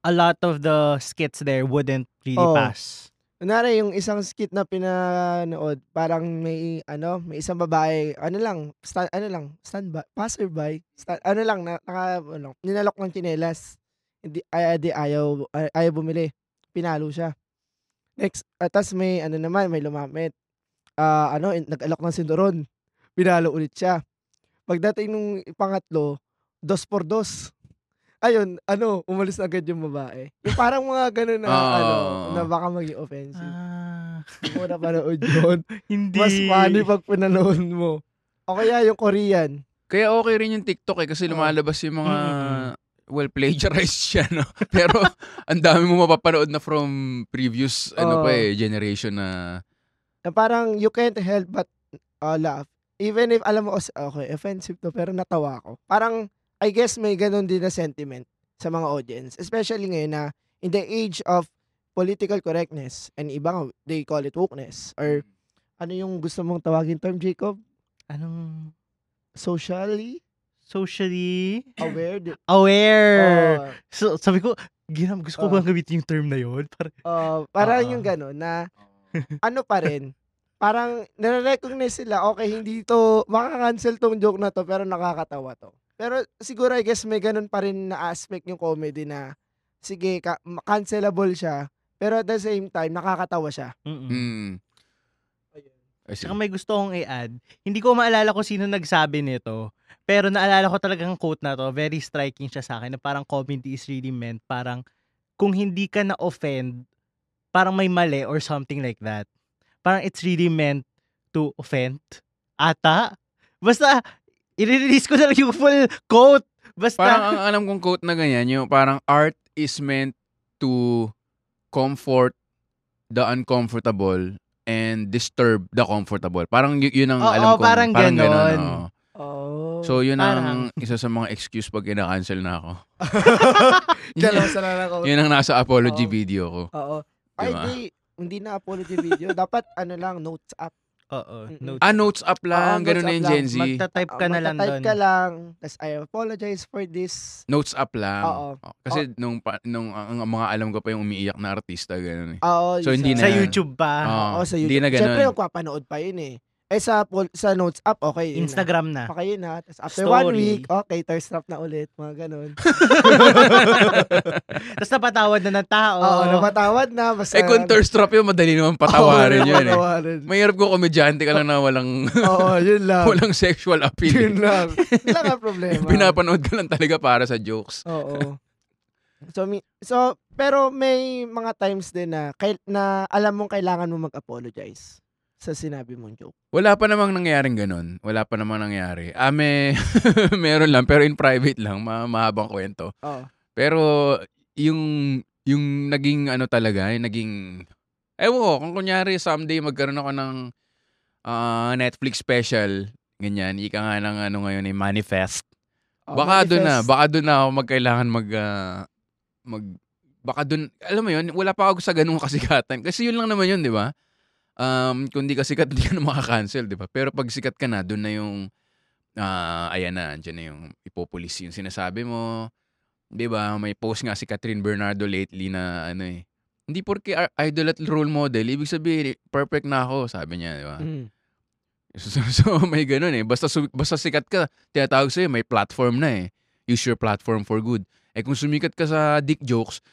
a lot of the skits there wouldn't really Oo. pass. Kunwari, yung isang skit na pinanood, parang may, ano, may isang babae, ano lang, stand, ano lang, standby, passerby, stand, ano lang, na, naka, ano, ninalok ng chinelas. Hindi, ay, di, ayaw, ay, ayaw bumili. Pinalo siya. Next, uh, tas may, ano naman, may lumamit. Ah, ano, nag-alok ng sinduron. Pinalo ulit siya. Pagdating nung pangatlo, dos por dos. Ayun, ano, umalis na agad yung babae. Yung parang mga ganun na, Ah. ano, na baka maging offensive. Ah, Hindi mo na panood yun. hindi. Mas funny pag pinanood mo. O kaya yung Korean. Kaya okay rin yung TikTok eh, kasi lumalabas yung mga, well, plagiarized siya, no? Pero, ang dami mo mapapanood na from previous, ano Oo. pa eh, generation na, Na parang you can't help but uh, laugh. Even if alam mo, oh, okay, offensive to, pero natawa ko. Parang, I guess may ganun din na sentiment sa mga audience. Especially ngayon na in the age of political correctness and iba nga, they call it wokeness. Or ano yung gusto mong tawagin term, Jacob? Anong Socially? socially aware. di- aware. Oo. So, sabi ko, ginam, gusto ko Oo. bang gamitin yung term na yun? Parang, Oo, parang Oo. yung gano'n na ano pa rin, parang nare-recognize sila, okay, hindi to, makaka-cancel tong joke na to, pero nakakatawa to. Pero siguro, I guess, may ganun pa rin na aspect yung comedy na, sige, ka- cancelable siya, pero at the same time, nakakatawa siya. mm Mm. I see. Saka may gusto kong i-add. Hindi ko maalala kung sino nagsabi nito. Pero naalala ko talagang quote na to. Very striking siya sa akin. Na parang comedy is really meant. Parang kung hindi ka na-offend, parang may mali or something like that. Parang it's really meant to offend. Ata. Basta, i-release ko na lang yung full quote. Basta, Parang ang alam kong quote na ganyan, yung parang art is meant to comfort the uncomfortable and disturb the comfortable. Parang y- yun ang Oo, alam kong parang ganun, ganon. oo. Oh. So yun Parang- ang isa sa mga excuse pag ina-cancel na ako. Yun ang nasa apology Oo. video ko. Oo. Ay, Diba? di, hindi na apology video. Dapat, ano lang, notes up. Oo, Mm-mm. notes. Ah, notes up lang. Oo, Ganun notes na up yung lang. Gen Z. Magta-type ka na lang magta-type doon. ka lang, tas I apologize for this. Notes up lang. Oo. Oh, Kasi nung, pa, nung ang, ang mga alam ko pa yung umiiyak na artista, ganun eh. Oo, So, hindi Sa na- YouTube pa. Oo, Oo, sa YouTube. Hindi na ganun. Siyempre, yung papanood pa yun eh. Eh, sa, pol- sa notes up, okay. yun na. Instagram na. Okay yun na. Tapos after Story. one week, okay, thirst trap na ulit. Mga ganun. Tapos napatawad na ng tao. Oo, napatawad na. Basta, eh kung thirst trap yun, madali naman patawarin Oo, yun eh. patawarin. Mahirap ko komedyante ka lang na walang Oo, yun lang. walang sexual appeal. Yun lang. Yun lang ang problema. Pinapanood ka lang talaga para sa jokes. Oo. So, mi- so, pero may mga times din na, kay, na alam mong kailangan mo mag-apologize sa sinabi mong joke. Wala pa namang nangyaring ganun. Wala pa namang nangyari. Ah, may, meron lang, pero in private lang, ma- mahabang kwento. Oo. Pero, yung, yung naging ano talaga, yung naging, ewan ko, kung kunyari someday magkaroon ako ng ah, Netflix special, ganyan, ika nga ng ano ngayon, eh, manifest. Oh, Baka doon na, baka doon na ako magkailangan mag ah, mag baka doon, alam mo yun, wala pa ako sa ganung kasikatan. Kasi yun lang naman yun, di ba? Um, kung di ka sikat, hindi ka na makakancel, di ba? Pero pag sikat ka na, doon na yung, ah, ayan na, andyan na yung ipopulis yung sinasabi mo. Di ba? May post nga si Catherine Bernardo lately na, ano eh, hindi porke idol at role model, ibig sabihin, perfect na ako, sabi niya, di ba? Mm. So, so, may ganun eh. Basta, su- basta sikat ka, tinatawag sa'yo, may platform na eh. Use your platform for good. Eh kung sumikat ka sa dick jokes,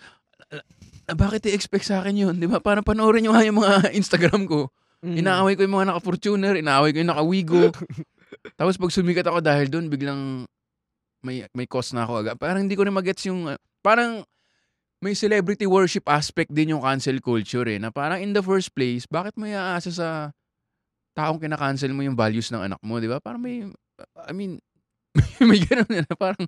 bakit i-expect sa akin yun? Di ba? Parang panoorin nyo nga yung mga Instagram ko. Mm. Inaaway ko yung mga naka-Fortuner, inaaway ko yung naka-Wigo. Tapos pag sumikat ako dahil doon, biglang may may cost na ako agad. Parang hindi ko rin magets yung, uh, parang may celebrity worship aspect din yung cancel culture eh. Na parang in the first place, bakit mo iaasa sa taong kinakancel mo yung values ng anak mo, di ba? Parang may, I mean, may ganun na parang,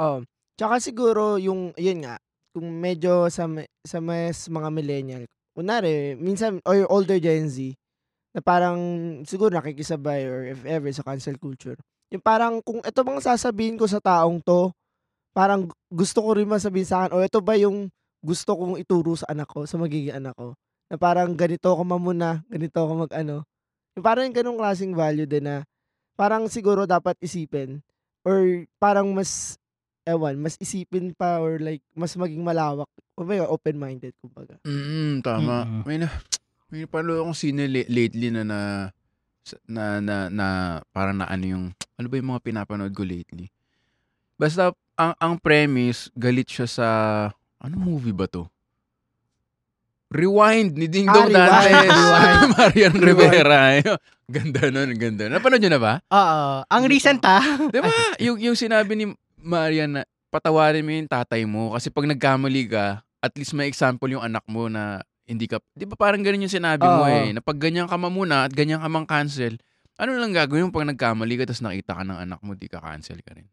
Oh. Tsaka siguro yung yun nga, kung medyo sa sa mas mga millennial, kunwari, minsan or older Gen Z na parang siguro nakikisabay or if ever sa cancel culture. Yung parang kung ito bang sasabihin ko sa taong to, parang gu- gusto ko rin masabihin sa akin, o ito ba yung gusto kong ituro sa anak ko, sa magiging anak ko. Na parang ganito ako mamuna, ganito ako mag ano. Yung parang yung ganong klaseng value din na parang siguro dapat isipin or parang mas ewan, mas isipin pa or like mas maging malawak o may open-minded kumbaga. mm, tama. Mm-mm. May na, may napalo akong sine la- lately na na, na, na, na, parang na ano yung, ano ba yung mga pinapanood ko lately? Basta, ang, ang premise, galit siya sa, ano movie ba to? Rewind ni Ding Ah, Dong Rewind, Dantes. Rewind. Marian Rewind. Rivera. ganda nun, ganda. Napanood nyo na ba? Oo. Ang recent ah. Di ba? yung, yung sinabi ni Marian patawarin mo yung tatay mo kasi pag nagkamali ka, at least may example yung anak mo na hindi ka, di ba parang ganun yung sinabi mo Oo. eh, na pag ganyan ka mamuna at ganyan ka mang cancel, ano lang gagawin mo pag nagkamali ka tapos nakita ka ng anak mo, di ka cancel ka rin.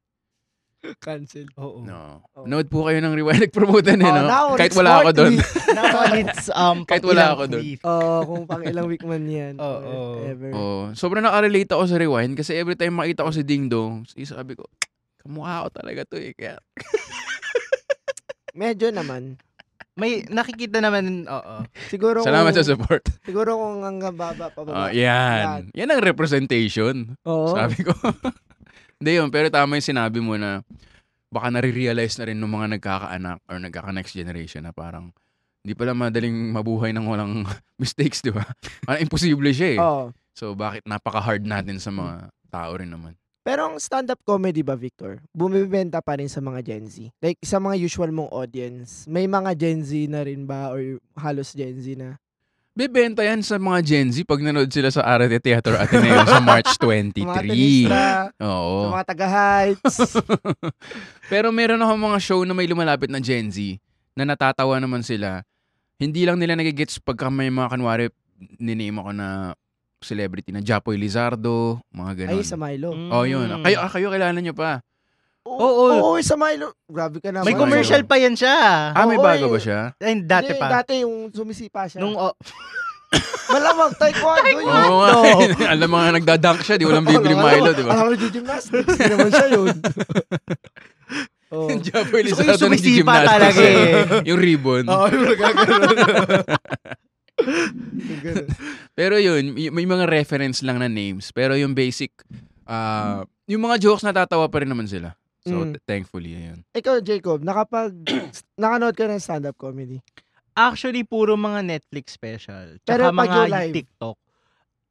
Cancel. Oo. No. Oo. Nood po kayo ng rewind, nag-promote na eh, Oh, no? now Kahit it's wala ako doon. fourth Now it's um Kahit wala ako dun. week. Oo, kung pang ilang week man yan. Oo. or Ever. Oh, sobrang nakarelate ako sa rewind kasi every time makita ko si Ding Dong, sabi ko, kamukha ko talaga to eh. Kaya, Medyo naman. May nakikita naman, oo. Siguro salamat kung, sa support. Siguro kung hanggang baba pa Oh, baba. yan. Yan ang representation. Oo. Sabi ko. Hindi yun, pero tama yung sinabi mo na baka nare-realize na rin ng mga nagkakaanak or nagkaka-next generation na parang hindi pala madaling mabuhay ng walang mistakes, di ba? Parang imposible siya eh. Oo. So, bakit napaka-hard natin sa mga tao rin naman? Pero ang stand-up comedy ba, Victor, bumibenta pa rin sa mga Gen Z? Like, sa mga usual mong audience, may mga Gen Z na rin ba or halos Gen Z na? Bebenta yan sa mga Gen Z pag nanood sila sa Arate Theater Ateneo sa March Sa mga 23. tenista, Oo. sa mga taga-heights. Pero meron ako mga show na may lumalapit na Gen Z na natatawa naman sila. Hindi lang nila nagigets pagka may mga kanwari niname ako na celebrity na Japoy Lizardo, mga ganun. Ay, sa Milo. Oh, yun. Mm. Kayo, ah, kayo kilala nyo pa. Oo. Oo, sa Milo. Grabe ka naman. May commercial pa yan siya. Ah, may Oo, bago eh. ba siya? Ay, dati pa. Dati yung sumisipa siya. Nung, oh, Malamang, taekwondo yun. Oo nga. Alam mga nagdadunk siya, di walang bibili Milo, di ba? Alam mo, gymnastics. Hindi naman siya yun. Oo. Japoy Lizardo yung sumisipa nag-gymnastics talaga eh. Yung ribbon. Oo, yung nagkaganon. Pero yun, y- may mga reference lang na names. Pero yung basic, ah, yung mga jokes natatawa pa rin naman sila. So, Mm. th- thankfully, yun. Ikaw, Jacob, nakapag, nakanood ka ng stand-up comedy. actually, puro mga Netflix special. Pero Tsaka pag yung mga live? TikTok.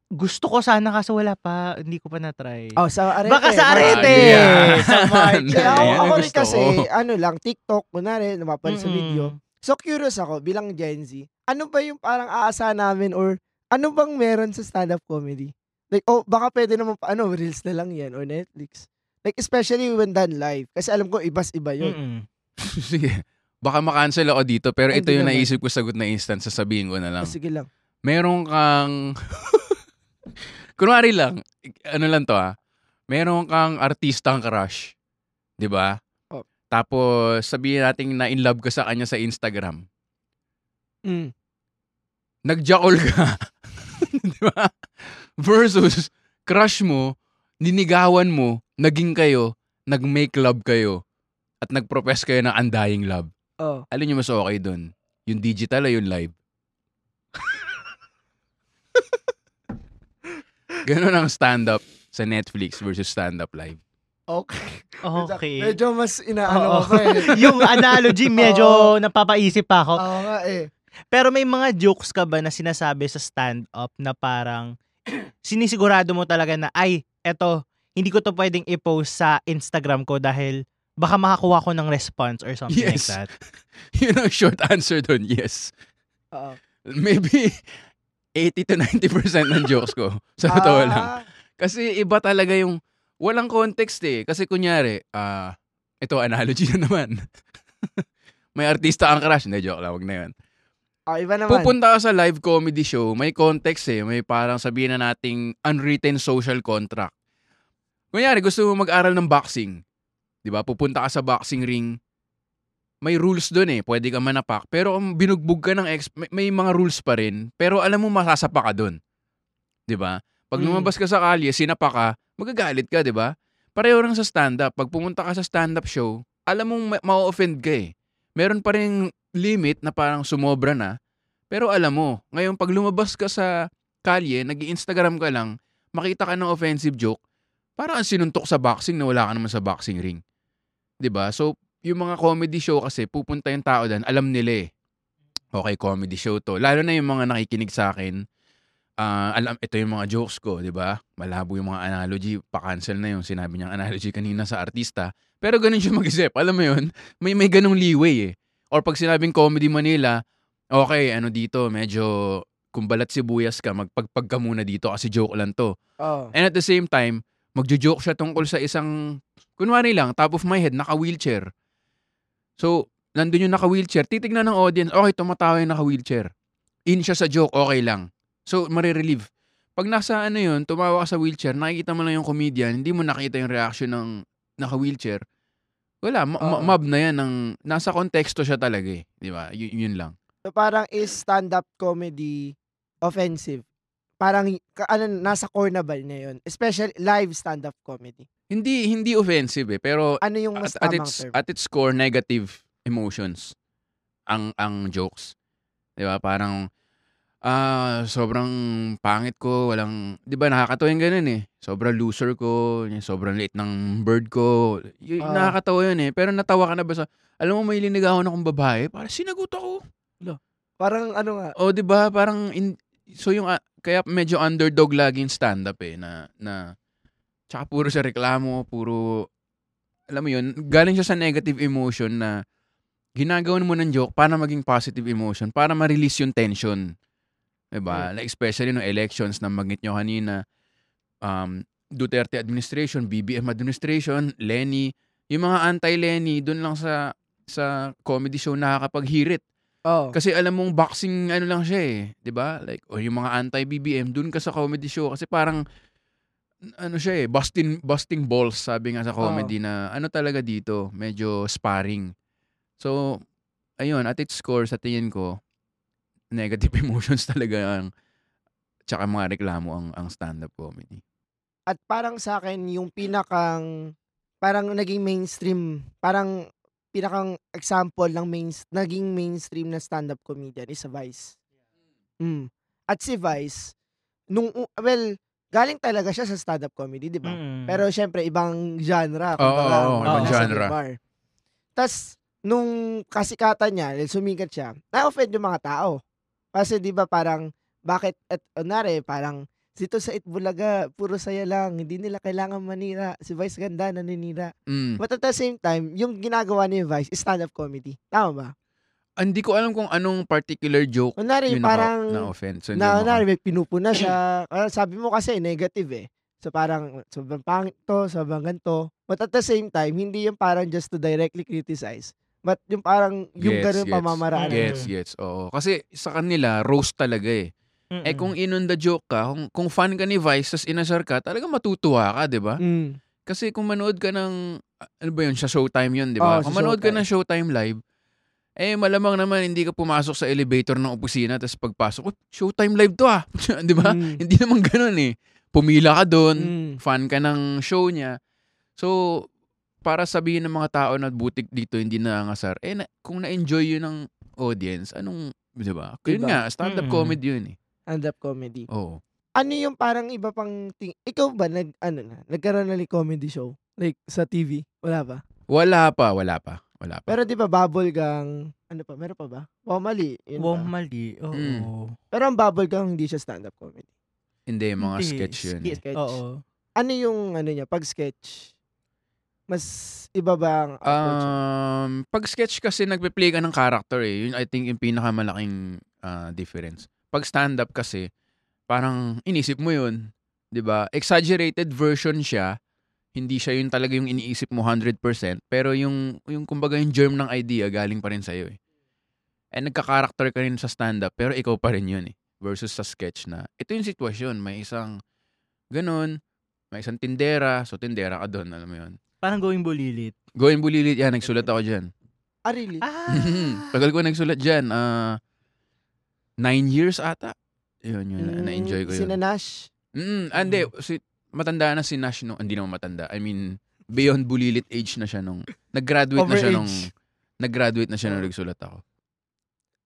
Gusto ko sana kaso wala pa. Hindi ko pa na-try. Oh, sa Arete. Baka sa. Arete! Ayan. sa March. Kaya ako, Ayan ako rin gusto kasi, ko. ano lang, TikTok, kunwari, napapansin sa Mm-mm. video. So, curious ako, bilang Gen Z, ano ba yung parang aasahan namin or ano bang meron sa stand-up comedy? Like, oh, baka pwede naman, pa, ano, Reels na lang yan or Netflix. Like, especially when done live. Kasi alam ko, ibas iba yun. Mm-mm. Sige. Baka makancel ako dito, pero ito Hindi yung naman. naisip ko sagot na instant, sasabihin ko na lang. Ah, sige lang. Meron kang... Kunwari lang, ano lang to ah. Meron kang artistang crush. 'Di ba? Oh. Tapos sabihin natin na in love ka sa kanya sa Instagram. Mm. Nagjakol ka. 'Di ba? Versus crush mo, ninigawan mo, naging kayo, nag-make love kayo, at nag-profess kayo ng undying love. Oh. Alin yung mas okay doon? Yung digital o yung live? Ganun ang stand-up sa Netflix versus stand-up live. Okay. Okay. Medyo mas inaano ko pa eh. yung analogy, medyo napapaisip pa ako. Oo nga eh. Pero may mga jokes ka ba na sinasabi sa stand-up na parang sinisigurado mo talaga na, ay, eto, hindi ko to pwedeng i-post sa Instagram ko dahil baka makakuha ko ng response or something Yes. like that. Yun ang short answer doon, yes. Oo. Maybe 80 to 90% ng jokes ko. Sa totoo lang. Ah, Kasi iba talaga yung walang context eh. Kasi kunyari, ah, ito analogy na naman. may artista ang crush. Hindi, joke lang. Wag na yun. Ah, iba naman. Pupunta ka sa live comedy show, may context eh. May parang sabihin na nating unwritten social contract. Kunyari, gusto mo mag-aral ng boxing. Di ba? Pupunta ka sa boxing ring. May rules doon eh. Pwede ka manapak. Pero kung binugbog ka ng ex, may, may mga rules pa rin. Pero alam mo, masasapa ka doon. Di ba? Pag Mm. lumabas ka sa kalye, sinapa ka, magagalit ka, di ba? Pareho rin sa stand-up. Pag pumunta ka sa stand-up show, alam mong ma- ma-offend ka eh. Meron pa rin limit na parang sumobra na. Pero alam mo, ngayon pag lumabas ka sa kalye, nag instagram ka lang, makita ka ng offensive joke, parang ang sinuntok sa boxing na wala ka naman sa boxing ring. 'Di ba? So, yung mga comedy show kasi, pupunta yung tao doon, alam nila eh. Okay, comedy show to. Lalo na yung mga nakikinig sa akin, ah, alam, ito yung mga jokes ko, di ba? Malabo yung mga analogy, pa-cancel na yung sinabi niyang analogy kanina sa artista. Pero ganun siya mag-isip. Alam mo yun? May, may ganung leeway eh. Or pag sinabing Comedy Manila, okay, ano dito, medyo kung balat sibuyas ka, magpagpag ka muna dito kasi joke lang to. Oo. And at the same time, magjo-joke siya tungkol sa isang, kunwari lang, top of my head, naka-wheelchair. So, nandun yung naka-wheelchair, titignan ng audience, okay, tumatawa yung naka-wheelchair. In siya sa joke, okay lang. So, marirelieve. Pag nasa ano yun, tumawa ka sa wheelchair, nakikita mo lang yung comedian, hindi mo nakita yung reaction ng naka-wheelchair. Wala, ma- Oo. mob na yan. Ng, nasa konteksto siya talaga eh. Di ba? Y- yun lang. So, parang is stand-up comedy offensive? Parang, ka- ano, nasa core na ba niya yun? Especially live stand-up comedy. Hindi hindi offensive eh, pero Ano yung mas at, at tamang its term? at its core negative emotions ang ang jokes. 'Di ba? Parang Ah, sobrang pangit ko, walang 'di ba nakakatawa yung gano'n, eh. Sobrang loser ko, yung sobrang liit ng bird ko, yu Oo. nakakatawa yun, eh. Pero natawa ka na ba sa alam mo may linigawan akong babae, parang sinagot ako. Parang ano nga, Oh, 'di ba parang in so yung, ah, kaya medyo underdog lagi yung stand-up, eh, na na tsaka puro siya reklamo, puro alam mo yun, galing siya sa negative emotion na ginagawan mo ng joke para maging positive emotion, para ma-release yung tension. 'Di ba? Like especially nung elections na banggit niyo kanina, um, Duterte administration, BBM administration, Lenny, yung mga anti-Lenny dun lang sa sa comedy show nakakapaghirit. oo. Kasi alam mong boxing ano lang siya eh, 'di ba? Like o yung mga anti-BBM dun ka sa comedy show kasi parang ano siya eh, busting busting balls sabi nga sa comedy na ano talaga dito, medyo sparring. So, ayun, at its core sa tingin ko, negative emotions talaga ang tsaka mga reklamo ang ang stand-up comedy. At parang sa akin yung pinakang parang naging mainstream, parang pinakang example ng main, naging mainstream na stand-up comedian is sa Vice. Mm. At si Vice, nung, well, galing talaga siya sa stand-up comedy, di ba? Mm. Pero syempre, ibang genre. Oo, kumbaga, oo, mga ibang genre. bar. Tas, nung kasikatan niya, sumikat siya, na-offend yung mga tao. Kasi di ba parang, bakit, at, onare, parang, dito sa Itbulaga, puro saya lang, hindi nila kailangan manira. Si Vice ganda, naninira. Mm. But at the same time, yung ginagawa ni Vice is stand-up comedy. Tama ba? Hindi ko alam kung anong particular joke Kunwari, yung parang, na offense. So, na, na, may pinupuna siya. Ah, sabi mo kasi, negative eh. So parang, sobrang pangit to, sobrang ganito. But at the same time, hindi yung parang just to directly criticize. But yung parang, yung Gets, ganun gets. pamamaraan. Mm. Gets, gets. Oo. Kasi sa kanila, roast talaga eh. Mm-mm. Eh kung inunda joke ka, kung, kung fan ka ni Vice, tas inasar ka, talaga matutuwa ka, di ba? Mm. Kasi kung manood ka ng, ano ba yun, sa Showtime yun, di ba? Oo, kung manood ka ng Showtime live, eh malamang naman hindi ka pumasok sa elevator ng opisina, tapos pagpasok, oh, Showtime live to ah. di ba? Mm. Hindi naman ganun eh. Pumila ka doon, Mm. fan ka ng show niya. So, para sabihin ng mga tao na butik dito hindi nangangasar, eh na, kung na-enjoy yun ng audience, anong, di ba? Yun Diba? nga, stand-up Mm. comedy yun eh. Stand-up comedy. Oo. Ano yung parang iba pang, ting- ikaw ba, nag, ano na, nagkaroon na ng comedy show? Like, sa TV? Wala ba? Wala pa, wala pa. Wala pa. Pero di ba bubble gang, ano pa, meron pa ba? Wow, mali. Yun Wow, ba? mali. Oo. Mm. Pero ang bubble gang, hindi siya stand-up comedy. Hindi, mga Hindi, sketch yun. Eh. sketch. Oo. Ano yung, ano niya, pag sketch, mas iba ba ang? Um, pag sketch kasi nagpe-play ka ng character eh. Yun I think yung pinakamalaking ah, difference. Pag stand-up kasi, parang inisip mo yun. 'di ba Exaggerated version siya. Hindi siya yung talaga yung iniisip mo 100%. Pero yung, yung kumbaga yung germ ng idea galing pa rin sa'yo eh. And nagka-character ka rin sa stand-up, pero ikaw pa rin yun eh. Versus sa sketch na, ito yung sitwasyon. May isang ganun, may isang tindera. So, tindera ka doon, alam mo yun. Parang going bulilit. Going bulilit, yan, nagsulat ako dyan. Ah, really? Ah. Tagal ko nagsulat dyan. ah nine years ata. Yun, yun. Mm, Na-enjoy ko yun. Sina Nash? Mm, ah, hindi. Si, matanda na si Nash nung, hindi naman matanda. I mean, beyond bulilit age na siya nung, nag-graduate na siya nung, nag-graduate na siya nung nagsulat ako.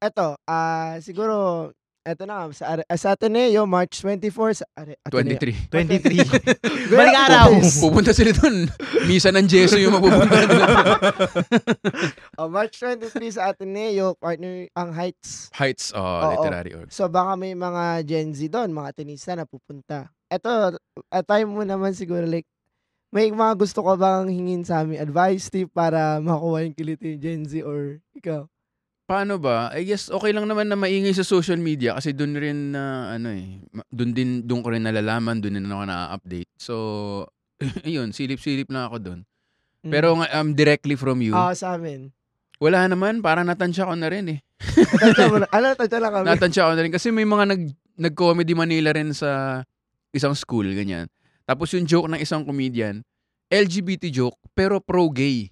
Eto, ah, siguro, eto na sa, Are- sa Ateneo, March 24, sa Are, Ateneo. 23. 23. Gaya- Balik araw. Pupunta- Pupunta sila dun. Misa ng Jesu yung mapupunta nila. Oh, March 23 sa Ateneo, partner ang Heights. Heights, oh, Oo. literary org. So baka may mga Gen Z doon, mga tenista na pupunta. Eto, at time mo naman siguro like, may mga gusto ka bang hingin sa amin advice tip para makuha yung kiliti Gen Z or ikaw? Paano ba? I guess okay lang naman na maingay sa social media kasi doon rin na ano eh, ma- doon din doon ko rin nalalaman, doon din ako na-update. So, yun, silip-silip na ako doon. Mm. Pero nga, um, directly from you, Ah, sa amin. wala naman, parang natansya ko na rin eh. Tansya mo na. Ano, tansya lang kami. Natansya ko na rin kasi may mga nag nag-comedy Manila rin sa isang school ganyan. Tapos yung joke ng isang comedian, LGBT joke pero pro-gay.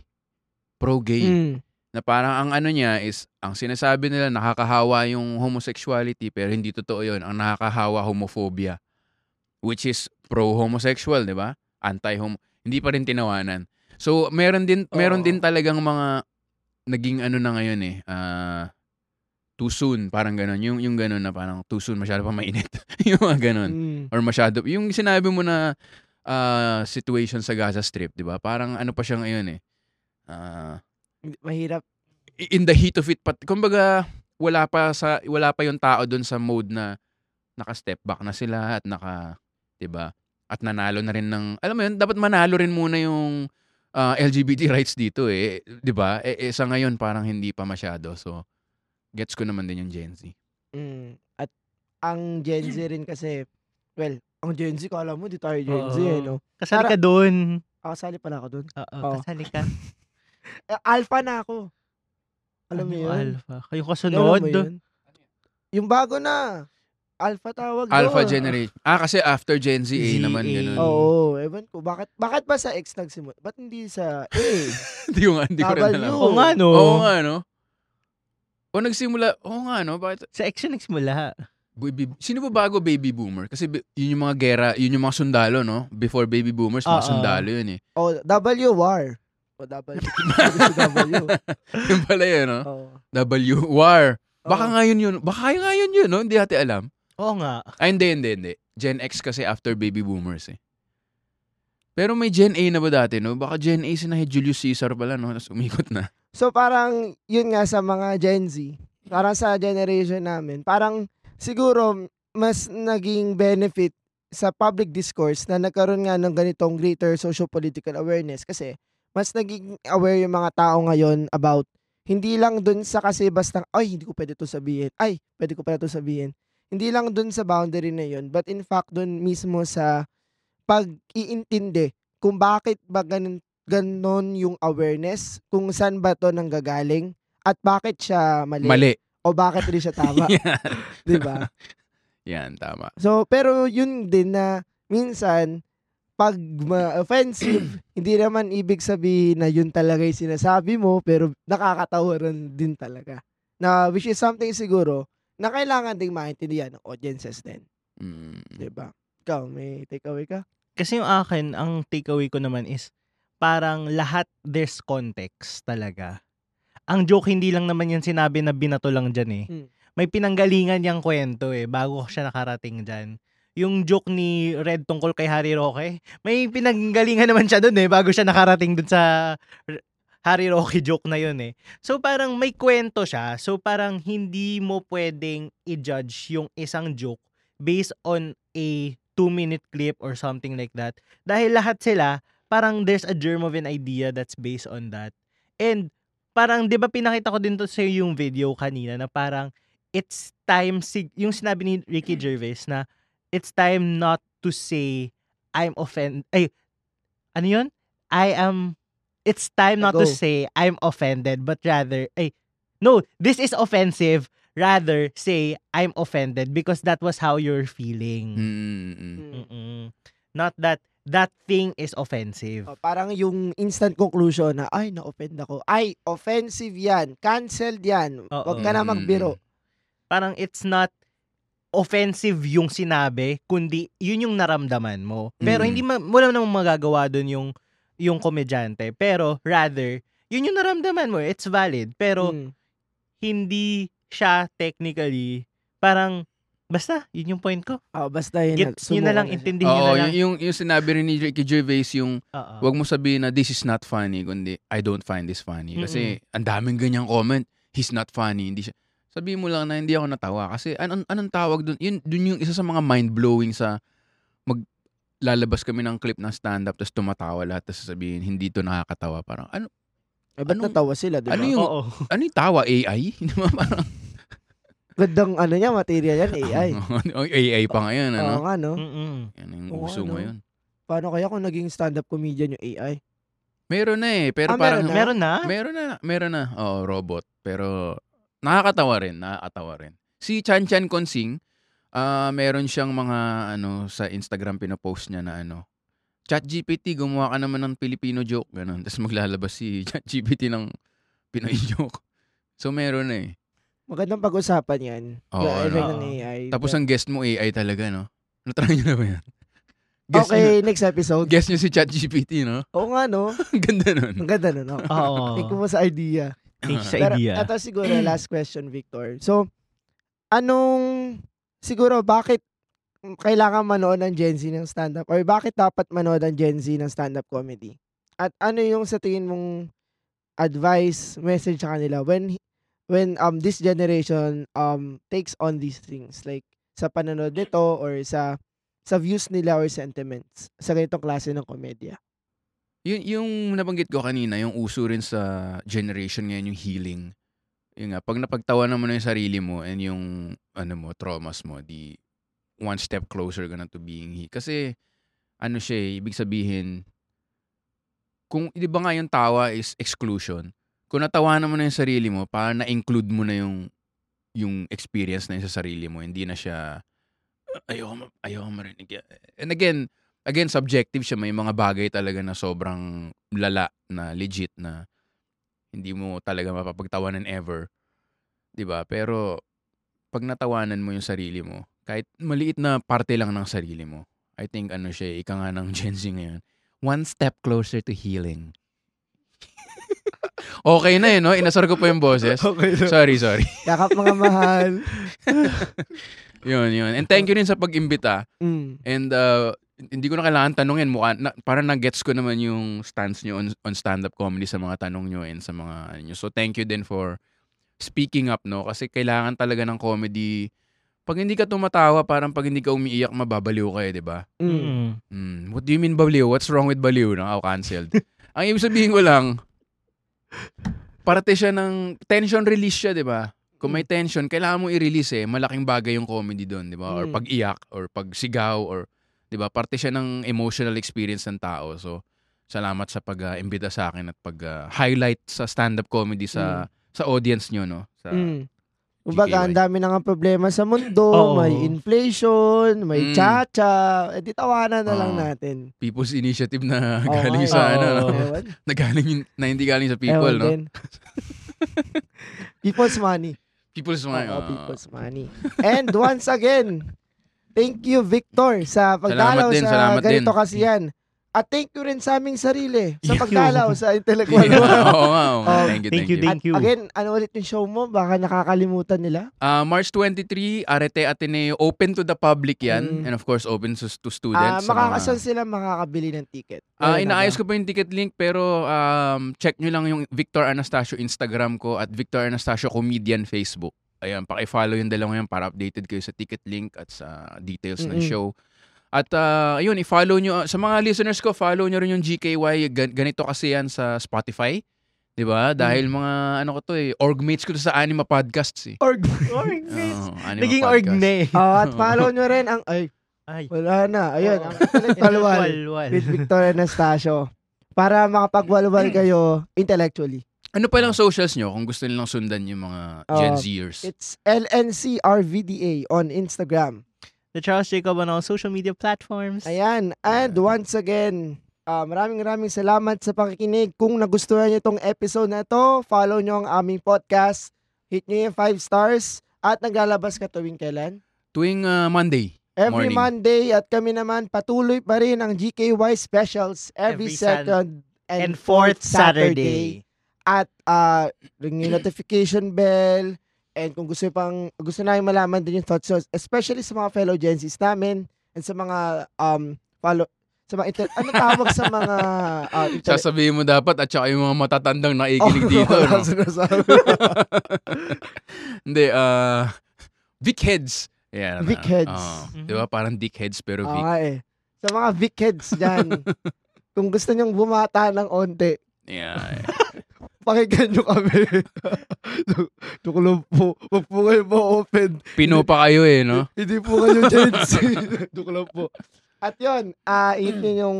Pro-gay. Mm. Na parang ang ano niya is, ang sinasabi nila nakakahawa yung homosexuality pero hindi totoo yun. Ang nakakahawa homophobia. Which is pro-homosexual, di ba? Anti-homo. Hindi pa rin tinawanan. So, meron din, meron Oo. din talagang mga naging ano na ngayon eh, ah, too soon, parang ganun. Yung, yung ganun na parang too soon, masyado pa mainit. yung mga ganun. Mm. Or masyado, yung sinabi mo na ah, situation sa Gaza Strip, di ba? Parang ano pa siya ngayon eh. Ah, Mahirap. in the heat of it, pat, kumbaga, wala pa sa wala pa yung tao doon sa mode na naka-step back na sila at naka, 'di ba? At nanalo na rin ng alam mo yun, dapat manalo rin muna yung ah, LGBT rights dito eh, 'di ba? Eh, eh, sa ngayon parang hindi pa masyado. So gets ko naman din yung Gen Z. Mm. At ang Gen Z rin kasi, well, ang Gen Z, kala mo, di tayo Gen Z, Oo. eh, no? Kasali Para- ka dun. Ah, kasali pala ako dun. Oo, Oo. kasali ka. Eh, alpha na ako. Alam mo Ano, yun? Alpha. Kayo Alam kasunod. mo yun? Yung bago na. Alpha tawag Alpha doon. generation. Ah, kasi after Gen Z, A Z, naman A. ganun. Oo, ewan ko. Bakit, bakit ba sa X nagsimula? Ba't hindi sa A? Hindi ko, nga- hindi ko rin alam. Oo nga, no. Oo nga, no? O nagsimula, oo nga, no? Bakit? Sa X yun nagsimula. Baby, sino ba bago baby boomer? Kasi yun yung mga gera, yun yung mga sundalo, no? Before baby boomers, mga sundalo yun eh. o, W war. O, W. W. Yun pala yun, no? Oo. W, war. Baka Oo. nga yun yun. Baka nga yun yun, no? Hindi natin alam. Oo nga. Ay, hindi, hindi, hindi. Gen X kasi after baby boomers eh. Pero may Gen A na ba dati, no? Baka Gen A sinahe Julius Caesar pala, no? Tapos umikot na. So parang yun nga sa mga Gen Z, parang sa generation namin, parang siguro mas naging benefit sa public discourse na nagkaroon nga ng ganitong greater socio-political awareness kasi mas naging aware yung mga tao ngayon about hindi lang dun sa kasi basta ay hindi ko pwede to sabihin ay pwede ko pala to sabihin hindi lang dun sa boundary na yun but in fact dun mismo sa pag-iintindi kung bakit ba ganun ganon yung awareness kung saan ba to nanggagaling at bakit siya mali, Mali. o bakit rin siya tama, Yan. 'di ba? Yan, tama. So pero yun din na minsan pag ma-offensive, hindi naman ibig sabihin na yun talaga yung sinasabi mo, pero nakakatawa rin din talaga. Na which is something siguro na kailangan ding maintindihan ng audiences din. Mm. 'Di ba? Ikaw, may takeaway ka? Kasi yung akin, ang takeaway ko naman is, parang lahat there's context talaga. Ang joke, hindi lang naman yan sinabi na binato lang dyan eh. Mm. May pinanggalingan yung kwento eh, bago siya nakarating dyan. Yung joke ni Red tungkol kay Harry Roque, may pinanggalingan naman siya dun eh, bago siya nakarating dun sa Harry Roque joke na yun eh. So parang may kwento siya, so parang hindi mo pwedeng i-judge yung isang joke based on a two-minute clip or something like that. Dahil lahat sila, parang there's a germ of an idea that's based on that. And parang, di ba pinakita ko din to sa yung video kanina na parang it's time, sig- yung sinabi ni Ricky Gervais na it's time not to say I'm offended. Ay, ano yun? I am, it's time not to Go. say I'm offended, but rather, ay, no, this is offensive. Rather say I'm offended because that was how you're feeling. Mm, mm, mm. Mm. Mm-mm. Not that that thing is offensive. Oh, parang yung instant conclusion na, ay, na-offend ako. Ay, offensive yan. Canceled yan. Huwag ka na Mm, magbiro. Parang it's not offensive yung sinabi, kundi yun yung naramdaman mo. Pero Mm. hindi ma- wala namang magagawa dun yung yung komedyante. Pero rather, yun yung naramdaman mo. It's valid. Pero Mm. hindi siya technically parang basta yun yung point ko. Oh, basta yun. Gets yun na lang intindihin Oo, na lang. yung, yung, yung sinabi rin ni Ricky Gervais, yung Oo. wag mo sabihin na this is not funny, kundi I don't find this funny. Kasi ang daming ganyang comment, he's not funny, hindi siya. Sabihin mo lang na hindi ako natawa. Kasi an- an- anong tawag dun? Yun, dun yung isa sa mga mind-blowing sa mag lalabas kami ng clip ng stand-up tapos tumatawa lahat tapos sasabihin hindi to nakakatawa parang ano Eh, ba't Anong- natawa sila, di ba? ano yung- Oo. ano yung tawa AI Di ba? parang Gandang ano niya, material yan, AI. Oh, AI pa ngayon ano Oo nga, no? Mm-mm. yan yung Oo, uso ano? ngayon Paano kaya kung naging stand-up comedian yung AI? meron na eh pero Ah, parang meron na? Meron na? Meron na, meron na. Oo, robot. Pero nakakatawa rin, nakakatawa rin. Si Chan Chan Konsing, ah meron siyang mga ano sa Instagram pinopost niya na ano, Chat GPT, gumawa ka naman ng Filipino joke, ganun. Tapos maglalabas si Chat GPT ng Pinoy joke. So meron na eh. Magandang pag-usapan yan. Oo, effect ano? ng AI. Tapos ang guest mo AI talaga, no? Natry niyo na ba yan? Guest okay, next episode. Niyo, guest niyo si Chat GPT, no? Oo nga, no? Ang ganda nun. Ang ganda nun, no? Oo. Think mo sa idea. Change sa Pero idea. ito siguro, last question, Victor. So, anong, siguro, bakit kailangan manood ng Gen Z ng stand-up? Or bakit dapat manood ng Gen Z ng stand-up comedy? At ano yung sa tingin mong advice, message sa kanila when when um this generation um takes on these things like sa panonood nito or sa sa views nila or sentiments sa ganitong klase ng komedya. Yun, yung nabanggit ko kanina, yung uso rin sa generation ngayon, yung healing. Yung nga, pag napagtawanan mo na yung sarili mo and yung ano mo, traumas mo, di one step closer ka na to being he. Kasi, ano siya eh, ibig sabihin, kung, di ba nga yung tawa is exclusion, kung natawanan mo na yung sarili mo, para na-include mo na yung yung experience na yun sa sarili mo. Hindi na siya, ayoko, ayoko marinig. yan." And again, again, subjective siya. May mga bagay talaga na sobrang lala, na legit, na hindi mo talaga mapapagtawanan ever. 'Di ba Pero, pag natawanan mo yung sarili mo, kahit maliit na parte lang ng sarili mo, I think ano siya, eh, ika nga ng Gen Z ngayon, one step closer to healing. okay na eh, no? Inasar ko po yung boses. Okay. Sorry, sorry. Yakap mga mahal. Yun, yun. And thank you rin sa pag-imbita. Mm. And uh, hindi ko na kailangan tanungin. Mukha, na, parang na-gets ko naman yung stance nyo on, on stand-up comedy sa mga tanong nyo and sa mga ano nyo. So thank you din for speaking up, no? Kasi kailangan talaga ng comedy. Pag hindi ka tumatawa, parang pag hindi ka umiiyak, mababaliw ka eh, di ba? Mm. Mm. What do you mean baliw? What's wrong with baliw? No? Ako cancelled. Ang ibig sabihin ko lang, parte siya ng tension release siya, di ba? Kung may tension, kailangan mo i-release eh. Malaking bagay yung comedy doon, di ba? Or Mm. pag-iyak, or pag-sigaw, or, di ba? Parte siya ng emotional experience ng tao. So, salamat sa pag-imbita sa akin at pag-highlight sa stand-up comedy sa sa audience nyo, no? Sa, Mm. Kumbaga, ang dami na nga problema sa mundo, Oo. may inflation, may Mm. chacha, eh di tawanan na lang Oo. natin. People's Initiative na Oo galing sa, Oo. ano, no? Ewan. na galing, yun- na hindi galing sa people, Ewan no? din. People's money. People's money. Oo, oo. people's money. And once again, thank you Victor sa pagdalaw Salamat din, sa salamat ganito din. kasi yan. At thank you rin sa aming sarili sa Thank you. pagdalaw sa intellectual Yeah, oo nga, oo nga. Um, Thank you, Thank you, At thank you. again, ano ulit yung show mo? Baka nakakalimutan nila. Ah, March 23, Arete Ateneo. Open to the public yan. Mm. And of course, open to, to Ah, students. sa makakasan mga- sila makakabili ng ticket. Ah, na inaayos ba? ko pa yung ticket link pero um, check nyo lang yung Victor Anastasio Instagram ko at Victor Anastasio Comedian Facebook. Ayan, paki-follow yung dalawa yan para updated kayo sa ticket link at sa details ng Mm-mm. show. At ah, ayun, i-follow nyo. Sa mga listeners ko, follow nyo rin yung GKY. Gan- ganito kasi yan sa Spotify. 'Di ba? Dahil Mm. mga ano ko to eh, orgmates ko to sa Anima Podcasts eh. Org. Org, Oo, Anima Naging Podcast. org na eh. Oh, at follow nyo rin ang... Ay, Ay. wala na. Ayun, Oo. ang intellectual with Victor Anastasio. Para makapagwalwal kayo intellectually. Ano pa lang socials nyo kung gusto nilang sundan yung mga Gen Uh, Zers? It's LNCRVDA on Instagram. The Charles Jacob on all social media platforms. Ayan. And once again, ah, maraming maraming salamat sa pakikinig. Kung nagustuhan niyo itong episode na to, follow niyo ang aming podcast. Hit niyo yung 5 stars. At naglalabas ka tuwing kailan? Tuwing ah, Monday. Every Morning. Monday at kami naman patuloy pa rin ang GKY specials every, Every second and, and fourth Saturday. At uh, ring yung notification bell. And kung gusto pang gusto namin malaman din yung thoughts, so, especially sa mga fellow Gen Zs namin and sa mga um follow sa mga inter- ano tawag sa mga uh, inter- Sasabihin mo dapat at saka yung mga matatandang nakikinig dito. wala no? sinasabi. Hindi, uh, Vic Heads. Yan, Vic ah, Heads. oo. Mhm. Di ba? Parang Dick Heads pero Vic. eh. Sa mga Vic heads dyan, kung gusto nyong bumata ng onte, Yeah. Pakinggan nyo kami. Lang po. Huwag po kayo ma-open. Pino pa kayo eh, no? Hindi po kayo Gen Z. Lang po. At yun, uh, hit nyo yung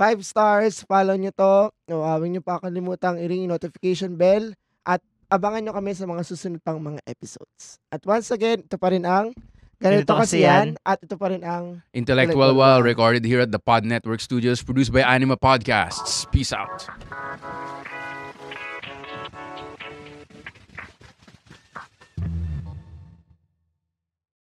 5 stars, follow nyo to. No, uh, huwag nyo pa kalimutang i-ring yung notification bell. At abangan nyo kami sa mga susunod pang mga episodes. At once again, ito pa rin ang Ganito, Ganito kasi yan. yan. At ito pa rin ang Intellectual Wow. recorded here at the Pod Network Studios produced by Anima Podcasts. Peace out.